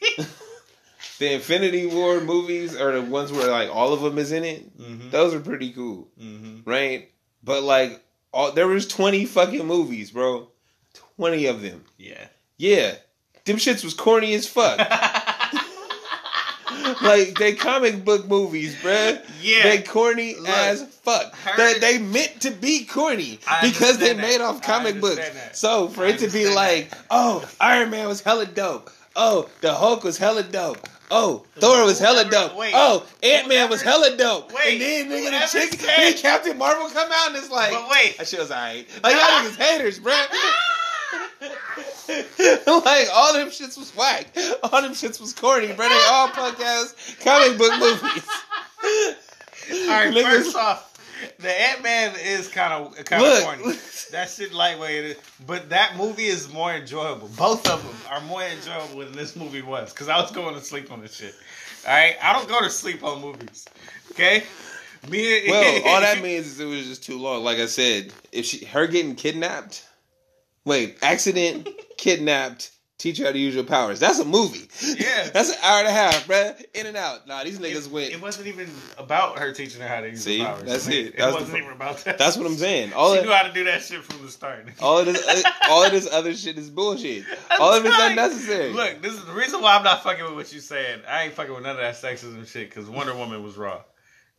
the Infinity War movies are the ones where like all of them is in it. Mhm. Those are pretty cool, Mhm. right? But like, all there was twenty fucking movies, bro. Twenty of them. Yeah. Yeah, them shits was corny as fuck. like they comic book movies, bruh. Yeah. They corny Look, as fuck. That They, they meant to be corny I because they understand made off comic books. that. So for I it to be understand like, that. oh, Iron Man was hella dope. Oh, the Hulk was hella dope. Oh, Thor was hella dope. wait. oh, Ant Man was hella dope. wait, and then nigga the chick, said- then Captain Marvel come out and it's like, But wait. that shit was alright. Like y'all niggas haters, bruh. like all them shits was whack. All them shits was corny, bro. They all punk ass comic book movies. All right. Niggas- First off, the Ant Man is kind of kind of corny. That shit lightweight, but that movie is more enjoyable. Both of them are more enjoyable than this movie was because I was going to sleep on this shit. All right, I don't go to sleep on movies. Okay, me. and- well, all that means is it was just too long. Like I said, if she her getting kidnapped, wait, accident, kidnapped, teach you how to use your powers. That's a movie. Yeah. that's an hour and a half, bruh. In and out. Nah, these niggas it, went. It wasn't even about her teaching her how to use See? powers. That's it. It That's the wasn't po- even about that. That's what I'm saying. All she of, knew how to do that shit from the start. all of this, uh, all of this other shit is bullshit. all of it's unnecessary. Look, this is the reason why I'm not fucking with what you saying. I ain't fucking with none of that sexism shit because Wonder Woman was raw.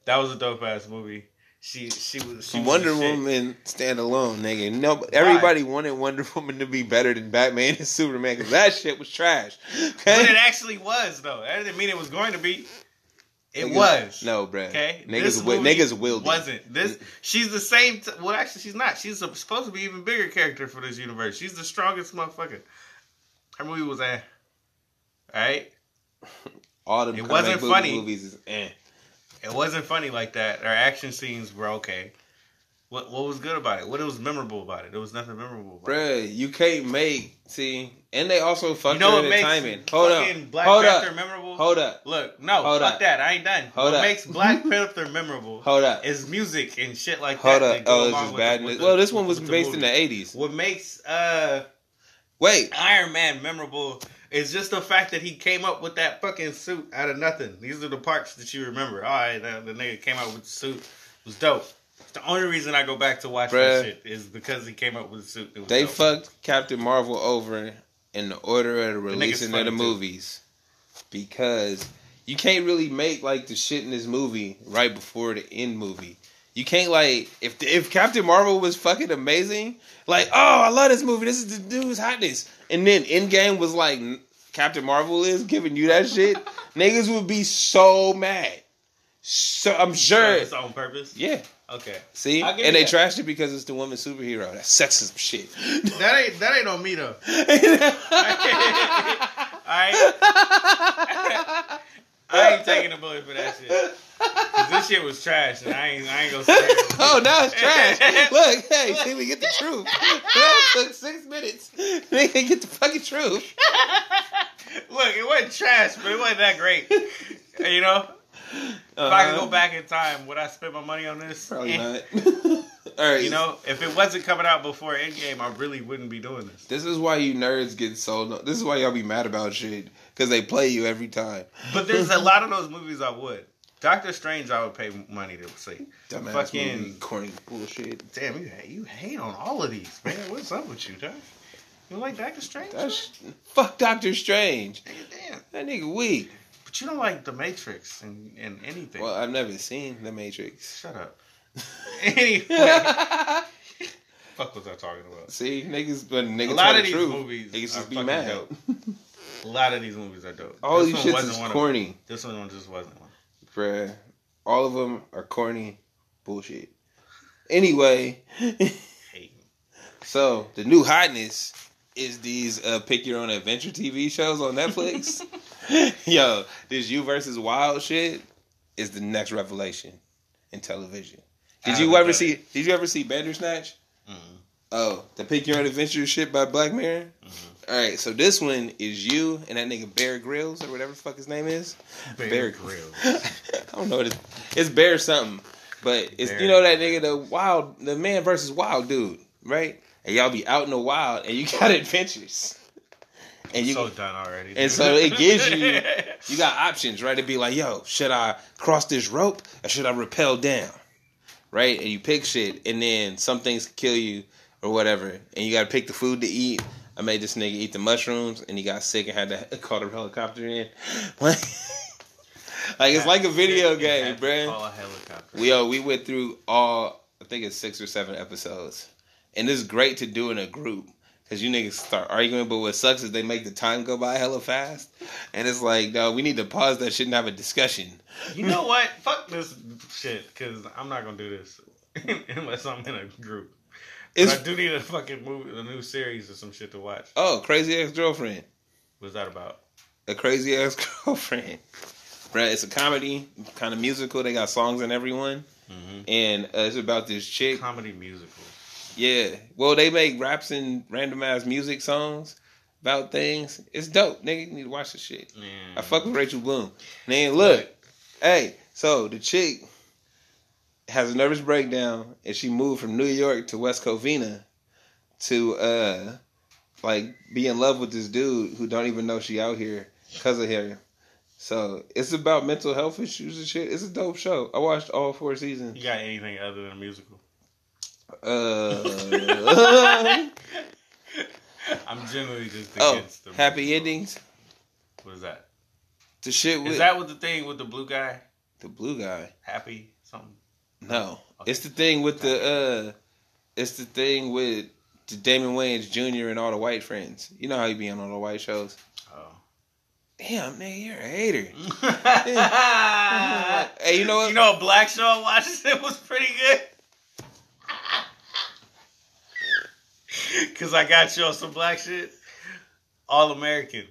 That was a dope ass movie. She she was she was Wonder shit. Woman stand alone, nigga. No, everybody wanted Wonder Woman to be better than Batman and Superman because that shit was trash. Okay, But it actually was though. That didn't mean it was going to be. It Niggas- was. No, bruh. Okay. Niggas, This wi- niggas will. Wasn't this? She's the same. T- well, actually, she's not. She's a, supposed to be even bigger character for this universe. She's the strongest motherfucker. Her movie was eh. All right. All the It wasn't funny. movies is eh. It wasn't funny like that. Our action scenes were okay. What what was good about it? What was memorable about it? There was nothing memorable about it. Bruh, you can't make see, and they also fucked You know what in makes timing. Hold up, Black hold Panther up, memorable? hold up, Look, no, Hold fuck up. that. I ain't done. Hold what up. makes Black Panther memorable hold up, is music and shit like hold that. Hold up. that Oh, it's along just bad. the- well, this one was the based in the eighties. What makes uh Wait, Iron Man memorable It's just the fact that he came up with that fucking suit out of nothing. These are the parts that you remember. All right, the, the nigga came out with the suit. It was dope. It's the only reason I go back to watch Bruh. that shit is because he came up with the suit. They dope. fucked Captain Marvel over in the order of the releasing of funny, the too. movies because you can't really make like the shit in this movie right before the end movie. You can't like if if Captain Marvel was fucking amazing, like oh I love this movie, this is the dude's hotness, and then Endgame was like Captain Marvel is giving you that shit, niggas would be so mad. So I'm sure, it's on purpose. yeah. Okay, See, and they that. trashed it because it's the woman superhero. That's sexism shit. that ain't that ain't on me though. I ain't, I ain't taking a bullet for that shit. This shit was trash, and I ain't I ain't gonna say it. oh, now it's trash. Look, hey, see, we get the truth. That took six minutes. They can get the fucking truth. Look, it wasn't trash, but it wasn't that great. You know, if I could go back in time, would I spend my money on this? Uh-huh. probably Eh. not. All right, You know, if it wasn't coming out before Endgame, I really wouldn't be doing this. this is why you nerds get so. This is why y'all be mad about shit because they play you every time. But there's a lot of those movies I would. Doctor Strange, I would pay money to see. Dumbass Fucking- movie, corny bullshit. Damn, you you hate on all of these, man. What's up with you, Josh? You like Doctor Strange? That's fuck Doctor Strange. Damn. That nigga weak. But you don't like The Matrix and, and anything. Well, I've never seen The Matrix. Shut up. anyway, fuck was I talking about? See, niggas, but niggas A lot of the these truth. movies niggas are just be mad. dope. A lot of these movies are dope. All This these one wasn't is one of corny. them. This one just wasn't one. Bruh, all of them are corny bullshit. Anyway, so the new hotness is these uh, pick your own adventure TV shows on Netflix. Yo, this You versus Wild shit is the next revelation in television. Did you ever see? it. Did you ever see Bandersnatch? Mm. Oh, the Pick Your Own Adventure shit by Black Mirror. Mm-hmm. All right, so this one is you and that nigga Bear Grylls or whatever the fuck his name is. Bear Bear Grylls. I don't know what it's, it's Bear something, but it's Bear. you know that nigga the wild the man versus wild dude, right? And y'all be out in the wild and you got adventures, and you so done already. and so it gives you you got options, right? To be like, yo, should I cross this rope or should I rappel down, right? And you pick shit, and then some things kill you or whatever, and you got to pick the food to eat. I made this nigga eat the mushrooms, and he got sick and had to call the helicopter in. like it's like a video game, bruh. Call a helicopter. We uh, we went through all I think it's six or seven episodes, and it's great to do in a group because you niggas start arguing. But what sucks is they make the time go by hella fast, and it's like, no, we need to pause that shit and have a discussion. You know what? Fuck this shit, because I'm not gonna do this unless I'm in a group. It's I do need a fucking movie, a new series or some shit to watch. oh, crazy ex girlfriend, What's that about? a crazy ex girlfriend. Bruh, it's a comedy, kind of musical. They got songs in everyone, Mm-hmm. and uh, it's about this chick. Comedy musical. Yeah. Well, they make raps and random ass music songs about things. It's dope. Nigga, you need to watch the shit. Yeah. I fuck with Rachel Bloom. Man, look. Hey, so the chick has a nervous breakdown and she moved from New York to West Covina to uh like be in love with this dude who don't even know she out here because of him. So it's about mental health issues and shit. It's a dope show. I watched all four seasons. You got anything other than a musical? Uh I'm generally just Oh, against the happy musical. endings. What is that? The shit with Is that what the thing with the blue guy? the blue guy. Happy? No, Okay. it's the thing with the uh, it's the thing with the Damon Wayans Jr. and all the white friends. You know how you be on all the white shows. Oh. Damn, nigga, you're a hater. hey, you know what? You know a black show I watched it was pretty good? Cause I got you on some black shit. All American.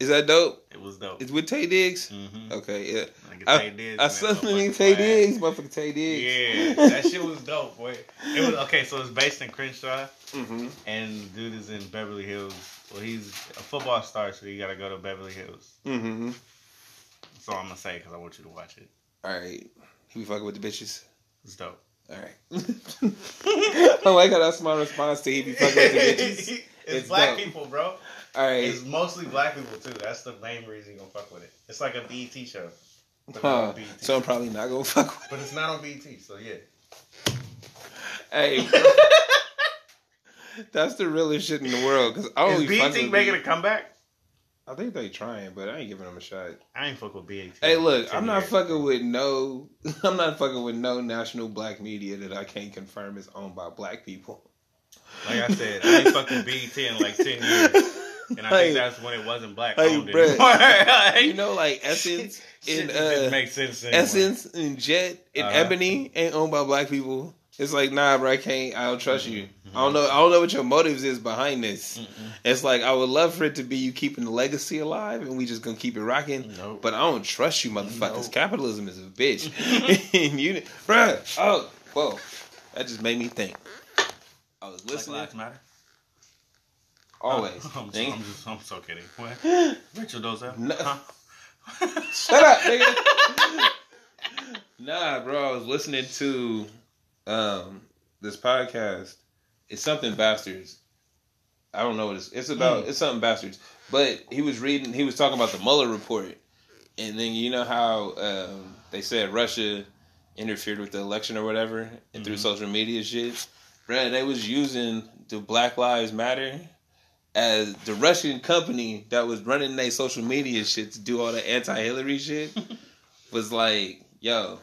Is that dope? It was dope. It's with Taye Diggs. Mm-hmm. Okay, yeah. I, Taye Diggs, I man, saw the motherfucking nigga Taye. Diggs, motherfucker Taye Diggs. Yeah, that shit was dope, boy. It was okay. So it's based in Crenshaw, Mm-hmm. and dude is in Beverly Hills. Well, he's a football star, so you got to go to Beverly Hills. Mm-hmm. That's all I'm gonna say because I want you to watch it. All right. He be fucking with the bitches. It's dope. All right. I like how that's my response to he be fucking with the bitches. It's, It's black dope. people, bro. All right. It's mostly black people too. That's the main reason you gonna fuck with it. It's like a BET show. Huh. BET. So I'm probably not gonna fuck with. It. But it's not on BET, so yeah. Hey, that's the realest shit in the world. Cause I Is only fuck BET making a comeback? I think they trying, but I ain't giving them a shot. I ain't fuck with BET. Hey, look, I'm not years. fucking with no. I'm not fucking with no national black media that I can't confirm is owned by black people. Like I said, I ain't fucking BET in like ten years, and I Like- think that's when it wasn't black bruh. anymore. Like, You know, like Essence and uh, make sense. Anymore. Essence and Jet and Uh-huh. Ebony ain't owned by black people. It's like, nah, bro, I can't. I don't trust you. I don't know. I don't know what your motives is behind this. It's like I would love for it to be you keeping the legacy alive, and we just gonna keep it rocking. Nope. But I don't trust you, motherfuckers. Nope. Capitalism is a bitch. and you, bruh. Oh, whoa, that just made me think. I was Black listening. Lives Matter. Always. I'm, Nigga. I'm just, I'm so kidding. What? Rachel Dolezal. No. Huh? Shut up, nigga. nah, bro. I was listening to um this podcast. It's something bastards. I don't know what it's. It's about. It's something bastards. But he was reading. He was talking about the Mueller report, and then you know how um, they said Russia interfered with the election or whatever, and through Mhm. social media shit. Bro, they was using the Black Lives Matter as the Russian company that was running their social media shit to do all the anti-Hillary shit was like, yo,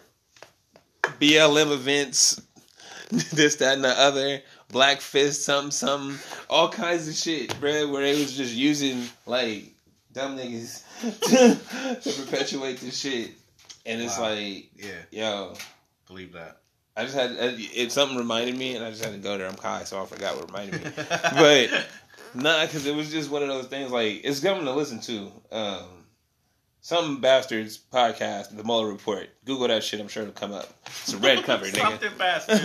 BLM events, this, that, and the other, Black Fist, something, something, all kinds of shit, bro, where they was just using like dumb niggas to perpetuate this shit. And it's Wow. like, Yeah, yo, believe that. I just had uh, it. Something reminded me, and I just had to go there. I'm high, so I forgot what reminded me. But nah, because it was just one of those things. Like it's something to listen to. Um, some bastards podcast, the Mueller report. Google that shit. I'm sure it'll come up. It's a red cover, nigga. Something bastard.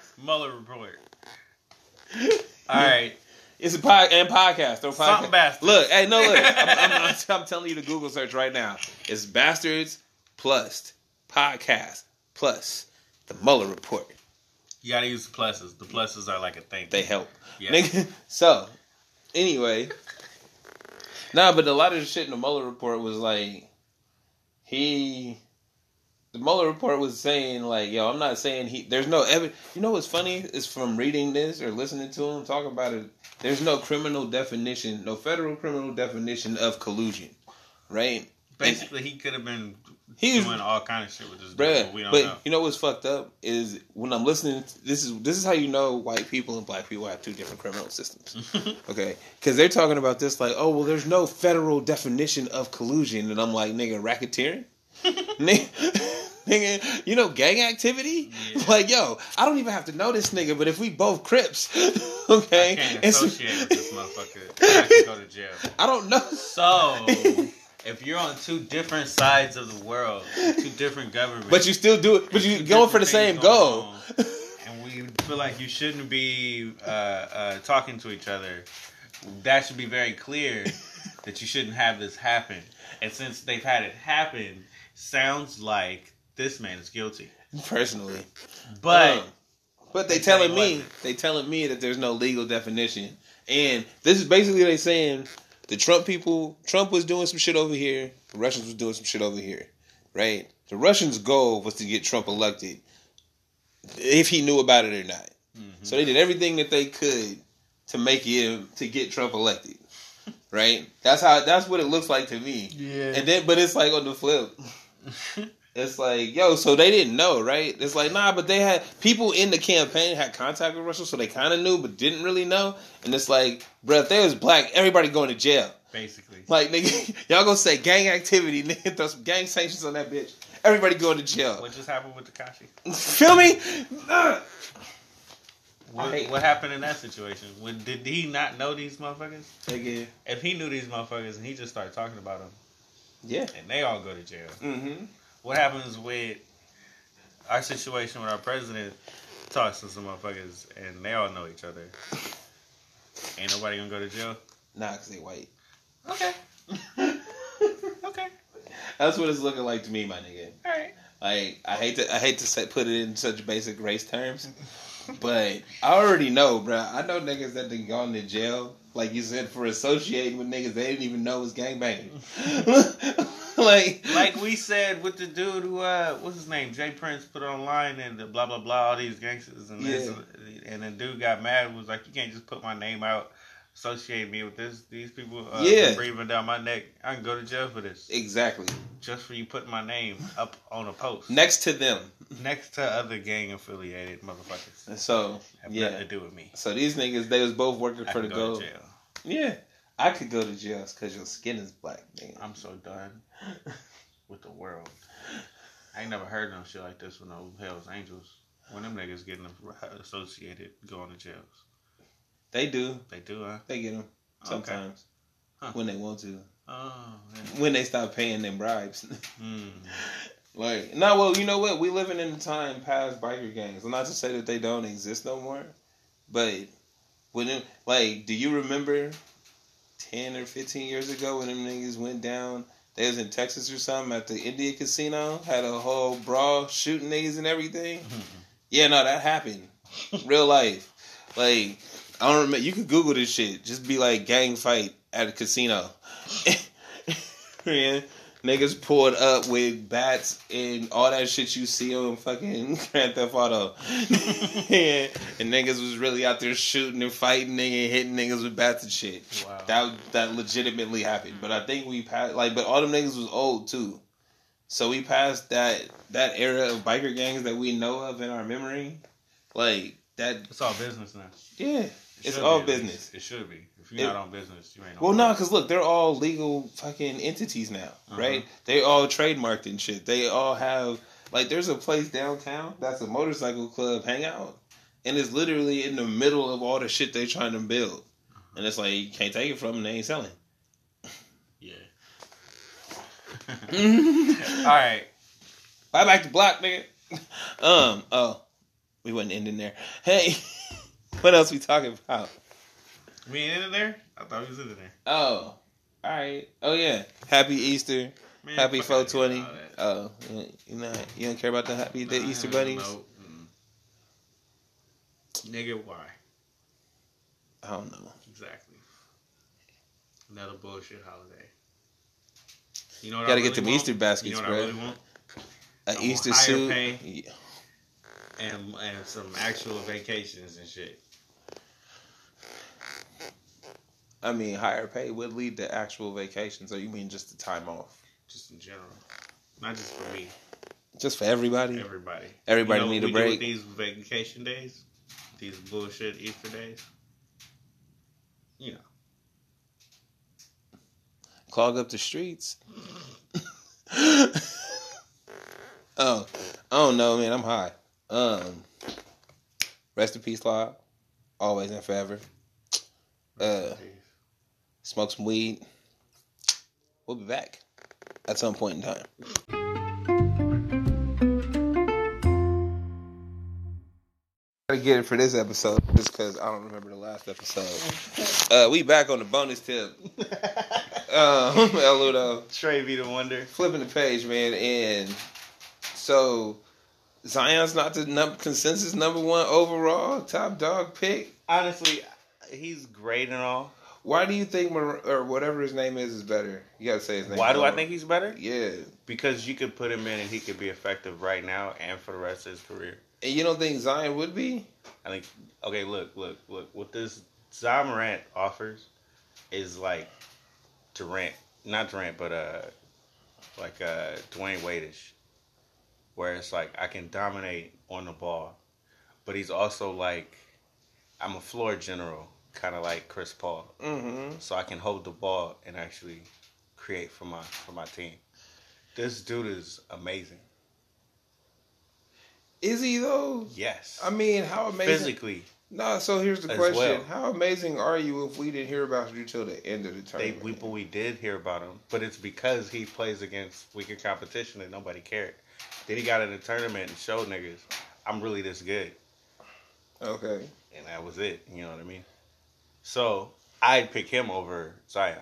Mueller report. All right. It's a pod and podcast. Or podcast. Something bastards. Look, hey, no, look. I'm, I'm, I'm, I'm telling you the Google search right now. It's bastards plus podcast plus the Mueller report. You gotta use the pluses. The pluses are like a thing. They help. Yeah. Nigga. So, anyway. Nah, but a lot of the shit in the Mueller report was like, he. The Mueller report was saying, like, yo, I'm not saying he. There's no evidence. You know what's funny? Is from reading this or listening to him talk about it, there's no criminal definition, no federal criminal definition of collusion, right? Basically, he could have been He was doing all kind of shit with this dude, Bruh, but we don't but know. you know what's fucked up is when I'm listening. To, this is this is how you know white people and black people have two different criminal systems. okay, because they're talking about this like, oh well, there's no federal definition of collusion, and I'm like, nigga, racketeering, nigga, you know, gang activity. Yeah. Like, yo, I don't even have to know this nigga, but if we both Crips, okay, I can't associate with this motherfucker. I have to go to jail. I don't know. So, if you're on two different sides of the world, two different governments, But you still do it. But you two going for the same goal. on, and we feel like you shouldn't be uh, uh, talking to each other, that should be very clear that you shouldn't have this happen. And since they've had it happen, sounds like this man is guilty. Personally, But Um, But They telling me, they telling me that there's no legal definition, and this is basically they saying the Trump people, Trump was doing some shit over here, the Russians was doing some shit over here, right? The Russians' goal was to get Trump elected, if he knew about it or not. Mm-hmm. So they did everything that they could to make him to get Trump elected, right? That's how that's what it looks like to me. yeah, And then, but it's like on the flip. It's like, yo, so they didn't know, right? It's like, nah, but they had people in the campaign had contact with Russell, so they kind of knew, but didn't really know. And it's like, bruh, if they was black, everybody going to jail. basically. Like, nigga, y'all gonna say gang activity, nigga, throw some gang sanctions on that bitch. Everybody going to jail. What just happened with Tekashi? Feel me? Ugh. What, what happened in that situation? When, did he not know these motherfuckers? Nigga, If he knew these motherfuckers and he just started talking about them, yeah. and they all go to jail, Mm-hmm. What happens with our situation with our president talks to some motherfuckers and they all know each other? Ain't nobody gonna go to jail? Nah, cause they white. Okay. okay. That's what it's looking like to me, my nigga. All right. Like I hate to I hate to say, put it in such basic race terms, but I already know, bruh. I know niggas that done gone to jail like you said, for associating with niggas they didn't even know was gangbanging. like, like we said with the dude who uh what's his name? Jay Prince put online and the blah blah blah all these gangsters. And this and the dude got mad was like you can't just put my name out associate me with this these people uh, Yeah. breathing down my neck I can go to jail for this exactly. just for you putting my name up on a post Next to them. next to other gang affiliated motherfuckers So have yeah. nothing to do with me So these niggas, they was both working I for the go gold. jail Yeah, I could go to jail because your skin is black, nigga. I'm so done with the world I ain't never heard no shit like this with no Hell's Angels when them niggas getting associated going to jails They do. They do, huh? They get them Okay. sometimes Huh. when they want to. Oh, When they stop paying them bribes. Mm. like, no, well, you know what? We living in a time past biker gangs. Not to say that they don't exist no more, but when them, like, do you remember ten or fifteen years ago when them niggas went down? They was in Texas or something at the India Casino, had a whole brawl, shooting niggas and everything. Yeah, no, that happened. Real life. Like, I don't remember. You can Google this shit. Just be like gang fight at a casino. yeah. Niggas pulled up with bats and all that shit you see on fucking Grand Theft Auto. yeah. And niggas was really out there shooting and fighting nigga, hitting niggas with bats and shit. Wow. That that legitimately happened. But I think we passed like but all them niggas was old too. So we passed that that era of biker gangs that we know of in our memory. Like that It's all business now. yeah. It It's all business. It should be. If you're It- not on business, you ain't on Well, no, business. because look, they're all legal fucking entities now, Uh-huh. right? They all trademarked and shit. They all have like, there's a place downtown that's a motorcycle club hangout, and it's literally in the middle of all the shit they're trying to build, and it's like you can't take it from them. They ain't selling. Yeah. All right. Bye back to block, nigga. Um. Oh, we wasn't ending there. Hey, what else we talking about? We ain't in there? I thought we was in there. Oh, all right. Oh yeah. Happy Easter. Man, Happy fuck four all twenty. Oh, you know, you don't care about the happy the Nah, Easter bunnies. No. Mm. Nigga, why? I don't know. Exactly. Another bullshit holiday. You know what Gotta I get really them want? Easter baskets, You know what bro. I really want? A I want Easter suit. pay. Yeah. And and some actual vacations and shit. I mean, higher pay would lead to actual vacations. Or you mean just the time off? Just in general. Not just for me. Just for everybody. Everybody. Everybody You know need a break. these vacation days, these bullshit Easter days. You know, Clog up the streets. oh, I don't know, man. I'm high. Um, rest in peace, Law. Always and forever. Uh, smoke some weed. We'll be back at some point in time. Gotta get it for this episode just because I don't remember the last episode. Uh, we back on the bonus tip. Um, El Ludo Trey be the wonder. flipping the page, man, and so Zion's not the num- consensus number one overall top dog pick. Honestly, he's great and all. Why do you think Mar- or whatever his name is is better? You gotta say his name. Why do I think he's better? Yeah, Because you could put him in and he could be effective right now and for the rest of his career. and you don't think Zion would be? I think. Okay, look, look, look. What this Zion Morant offers is like Durant, not Durant, but uh, like uh, Dwyane Wade-ish, where it's like I can dominate on the ball, but he's also like I'm a floor general, kind of like Chris Paul, Mm-hmm. so I can hold the ball and actually create for my for my team. This dude is amazing. Is he though? Yes, I mean, how amazing? physically. No. So here's the question: well. How amazing are you if we didn't hear about you till the end of the They, tournament? we, but we did hear about him, but it's because he plays against weaker competition and nobody cared. Then he got in the tournament and showed niggas, I'm really this good, okay. and that was it. You know what I mean? So I'd pick him over Zion.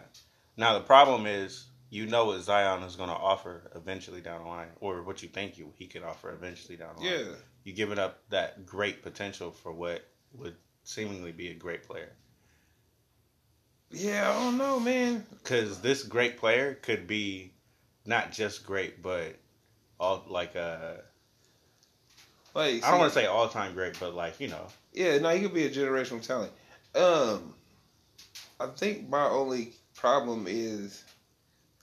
Now the problem is, you know what Zion is going to offer eventually down the line, or what you think you he could offer eventually down the line. Yeah. You're giving up that great potential for what would seemingly be a great player. Yeah, I don't know, man. because this great player could be not just great, but all like a. Like, I don't want to say all time great, but like you know, Yeah, no, he could be a generational talent. Um, I think my only problem is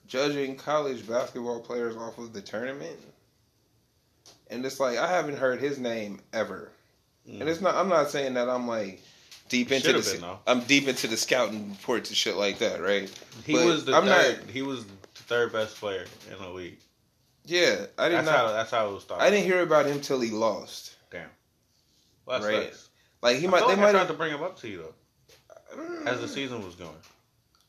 judging college basketball players off of the tournament. And it's like I haven't heard his name ever. And it's not. I'm not saying that I'm like deep into the. been. I'm deep into the scouting reports and shit like that, right? he But was the I'm not- third. He was the third best player in the league. Yeah, I did That's not. how that's how it was started. I didn't hear about him till he lost. Well, that right. sucks. Like he I might. They like might have. to bring him up to you though, as the season was going.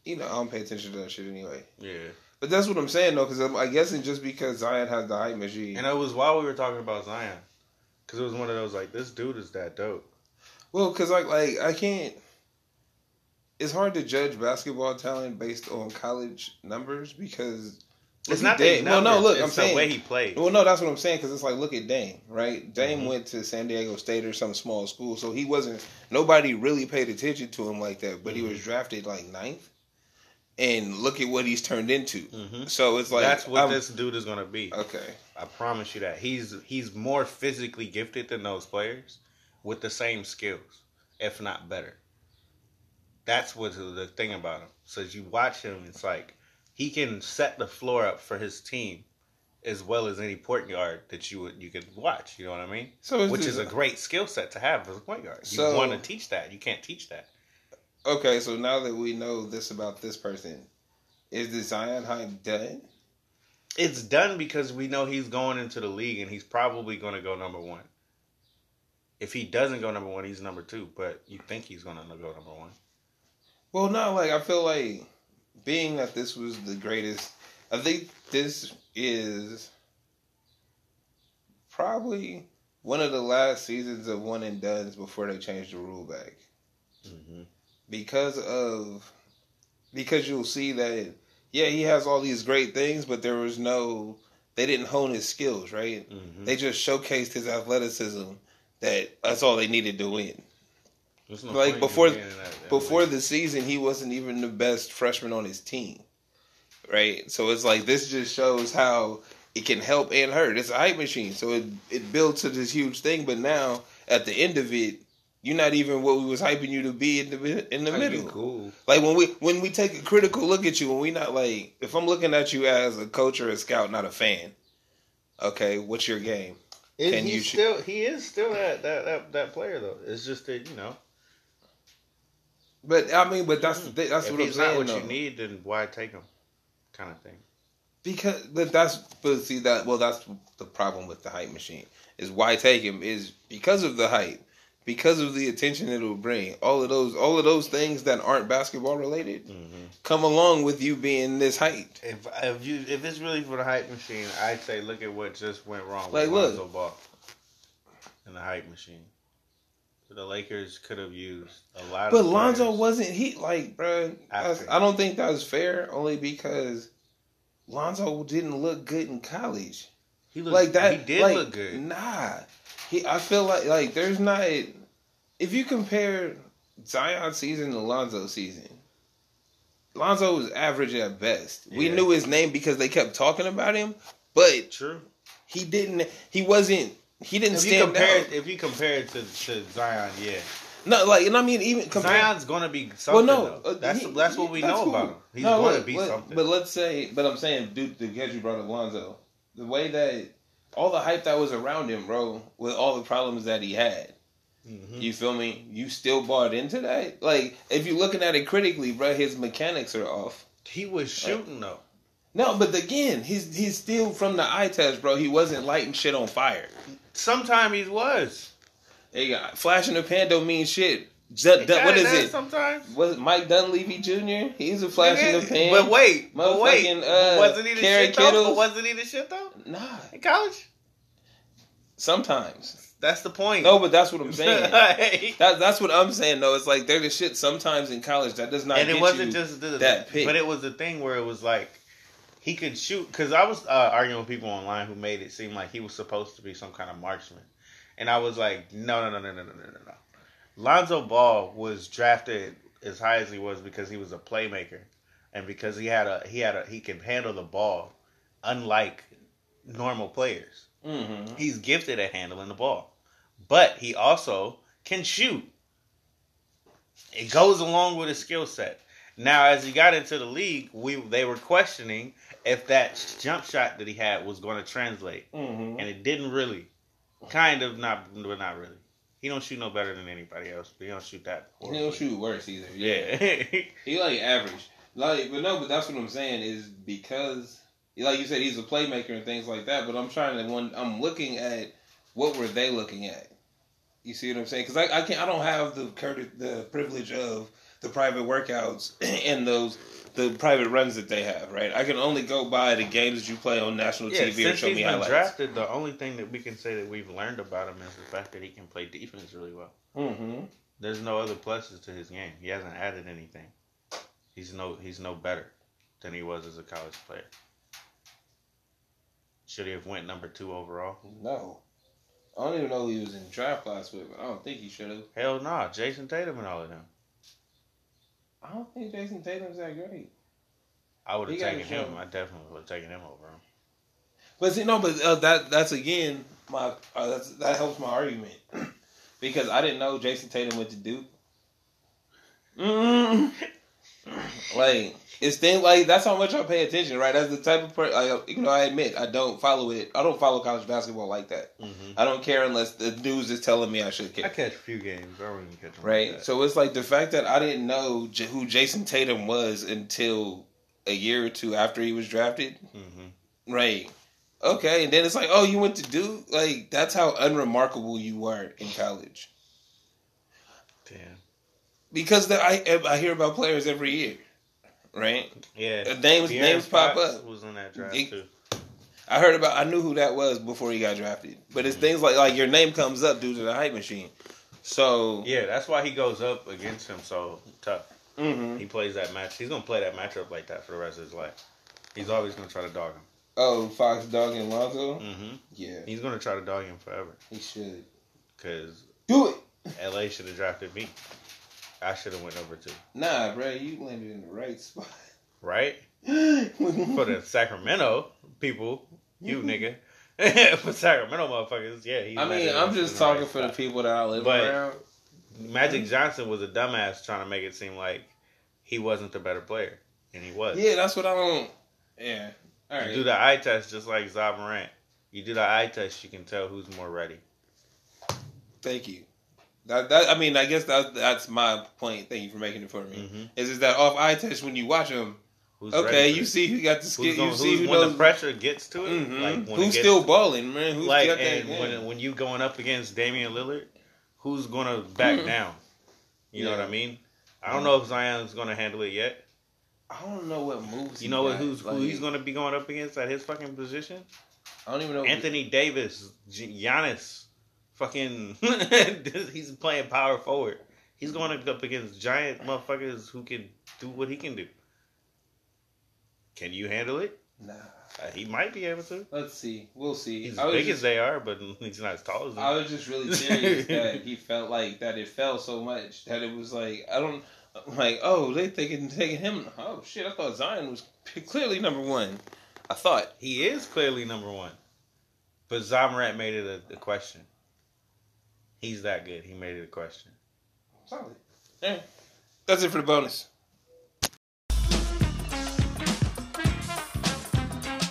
You know, I don't pay attention to that shit anyway. Yeah, But that's what I'm saying though, because I guess it's just because Zion has the hype machine. and it was while we were talking about Zion, because it was one of those like this dude is that dope. Well, because like like I can't. It's hard to judge basketball talent based on college numbers because It's not that Dame. Well, no, look, I'm saying the way he played. well, no, that's what I'm saying because it's like look at Dame, right? Dame Mhm. went to San Diego State or some small school, so he wasn't. Nobody really paid attention to him like that, but he was drafted like ninth, and look at what he's turned into. hmm So it's like That's what I'm- this dude is gonna be. Okay, I promise you that he's he's more physically gifted than those players with the same skills, if not better. That's what the- the thing about him. So as you watch him, it's like he can set the floor up for his team as well as any point guard that you would you could watch. You know what I mean? so Which is a great skill set to have as a point guard. You So- want to teach that. You can't teach that. Okay, so now that we know this about this person, is the Zion hype done? It's done because we know he's going into the league and he's probably going to go number one. If he doesn't go number one, he's number two. But you think he's going to go number one? Well, no, like I feel like being that this was the greatest, I think this is probably one of the last seasons of one and dones before they changed the rule back Mm-hmm. because of because you'll see that yeah he has all these great things, but there was no they didn't hone his skills right. Mm-hmm. They just showcased his athleticism. That that's all they needed to win. There's no Like, before- that- that Before the season, he wasn't even the best freshman on his team, right? So it's like this just shows how it can help and hurt. It's a hype machine, so it it builds to this huge thing. But now at the end of it, you're not even what we was hyping you to be in the in the Like, you middle. cool. Like when we when we take a critical look at you, when we not like if I'm looking at you as a coach or a scout, not a fan. Okay, what's your game? Is Can he you- still? He is still that, that that that player though. It's just that you know, But I mean, but that's the thing, that's if what I'm saying. what though. you need, then why take him? Kind of thing. Because, but that's, but see that, well, that's the problem with the hype machine is why take him is because of the hype, because of the attention it will bring. All of those, all of those things that aren't basketball related Mm-hmm. come along with you being this hyped. If if you if it's really for the hype machine, I'd say look at what just went wrong Like, with look. Lonzo Ball and the hype machine. The Lakers could have used a lot. But Lonzo wasn't he like, bro? I don't think that was fair. Only because Lonzo didn't look good in college. He looked, like that. He did like, look good. Nah, he. I feel like like there's not. If you compare Zion season to Lonzo season, Lonzo was average at best. We knew his name because they kept talking about him, but True. he didn't. He wasn't. He didn't If you stand compare out. if you compare it to, to Zion, yeah, No, like, and I mean, even compare. Zion's gonna be something. well, no, uh, that's he- that's what we that's know cool. about him. He's No, going to be let- something. But let's say, but I'm saying, dude, because you brought up Lonzo, the way that all the hype that was around him, bro, with all the problems that he had, Mhm. you feel me? You still bought into that? Like, if you're looking at it critically, bro, his mechanics are off. he was shooting though. No, but again, he's he's still from the eye test, bro. He wasn't lighting shit on fire. Sometime he was. Hey, got flashing the pan don't mean shit. Dun- He Dun- what is it? Sometimes. Was Mike Dunleavy Jr.? He's a flash in the pan. But wait, but wait, uh, wasn't he the Kerry shit though? Kittles? Wasn't he the shit though Nah, in college? sometimes. That's the point. No, but that's what I'm saying. Hey. that, that's what I'm saying though. It's like they're the shit sometimes in college that does not. and it wasn't you just the, that pick. but it was the thing where it was like he could shoot because I was uh, arguing with people online who made it seem like he was supposed to be some kind of marksman, and I was like, no, no, no, no, no, no, no, no, no. Lonzo Ball was drafted as high as he was because he was a playmaker, and because he had a he had a he can handle the ball, unlike normal players. Mm-hmm. He's gifted at handling the ball, but he also can shoot. It goes along with his skill set. Now, as he got into the league, we they were questioning if that jump shot that he had was going to translate, Mm-hmm. and it didn't really. Kind of not, but not really. He don't shoot no better than anybody else, but he don't shoot that. He don't shoot worse either. Yeah, He like average. Like, but no, but that's what I'm saying is because, like you said, he's a playmaker and things like that. But I'm trying to when I'm looking at what were they looking at? You see what I'm saying? Because I, I can't. I don't have the the privilege of the private workouts and those the private runs that they have. Right. I can only go by the games that you play on national yeah. TV or show me highlights. drafted, the only thing that we can say that we've learned about him is the fact that he can play defense really well. Mm-hmm. There's no other pluses to his game. He hasn't added anything. He's no he's no better than he was as a college player. Should he have went number two overall? No. I don't even know who he was in draft class with, but I don't think he should have. Hell no, Jayson Tatum and all of them. I don't think Jayson Tatum's that great. I would have taken him. show. I definitely would have taken him over him. But see, no, but uh, that that's again my uh, that's, that helps my argument because I didn't know Jayson Tatum went to Duke. Mm. like it's things like that's how much I pay attention, right? That's the type of person. Like, you know, I admit I don't follow it. I don't follow college basketball like that. Mm-hmm. I don't care unless the news is telling me I should care. I catch a few games. I don't even catch them. Right. Like. So it's like the fact that I didn't know J- who Jayson Tatum was until a year or two after he was drafted. hmm Right. Okay, and then it's like, oh, you went to Duke. Like that's how unremarkable you were in college. Damn. Because the, I I hear about players every year, right? Yeah. Uh, names- De'Aaron names pop up. Was in that draft It- too. I heard about. I knew who that was before he got drafted. But it's things like like your name comes up due to the hype machine. So Yeah, that's why he goes up against him so tough. mhm. He plays that match. He's gonna play that matchup like that for the rest of his life. He's always gonna try to dog him. oh Fox Dog and Lonzo. hmm Yeah, He's gonna try to dog him forever he should because do it. LA should have drafted me. I should have went over to. Nah, bro, you landed in the right spot. right? For the Sacramento people, you nigga. for Sacramento motherfuckers, yeah. he I mean, I'm just talking right for the people that I live But- around. Magic Johnson was a dumbass trying to make it seem like he wasn't the better player, and he was. Yeah, that's what I don't. Yeah. All You do the eye test just like Ja Morant. You do the eye test, you can tell who's more ready. Thank you. That, that I mean, I guess that that's my point. Thank you for making it for me. Mm-hmm. Is is that off eye test when you watch them? Who's Okay, you see who got the skill. You see who when knows. the pressure gets to it. Mhm. Like when it Who's gets, still balling, man? Who's like got that and when when you going up against Damian Lillard, who's gonna back Mhm. down? You know what I mean? I don't know if Zion's gonna handle it yet. I don't know what moves. You know what? got. Who's Like, who he's gonna be going up against at his fucking position? I don't even know. Anthony Davis, G- Giannis, fucking, he's playing power forward. He's going up against giant motherfuckers who can do what he can do. Can you handle it? Nah. Uh, he might be able to. Let's see. We'll see. He's as big just- as they are, but he's not as tall as them. I was just really curious that he felt like that it fell so much that it was like I don't like oh they thinking taking him oh shit I thought Zion was clearly number one I thought he is clearly number one, but Ja Morant made it a, a question. He's that good. He made it a question. solid yeah that's it for the bonus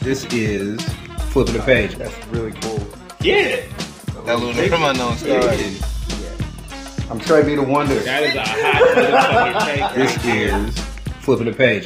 This is flipping the page. That's really cool. Yeah. That little from unknown stars. I'm sure I'd be the wonder. That is a hot motherfucking take. This is flipping the page.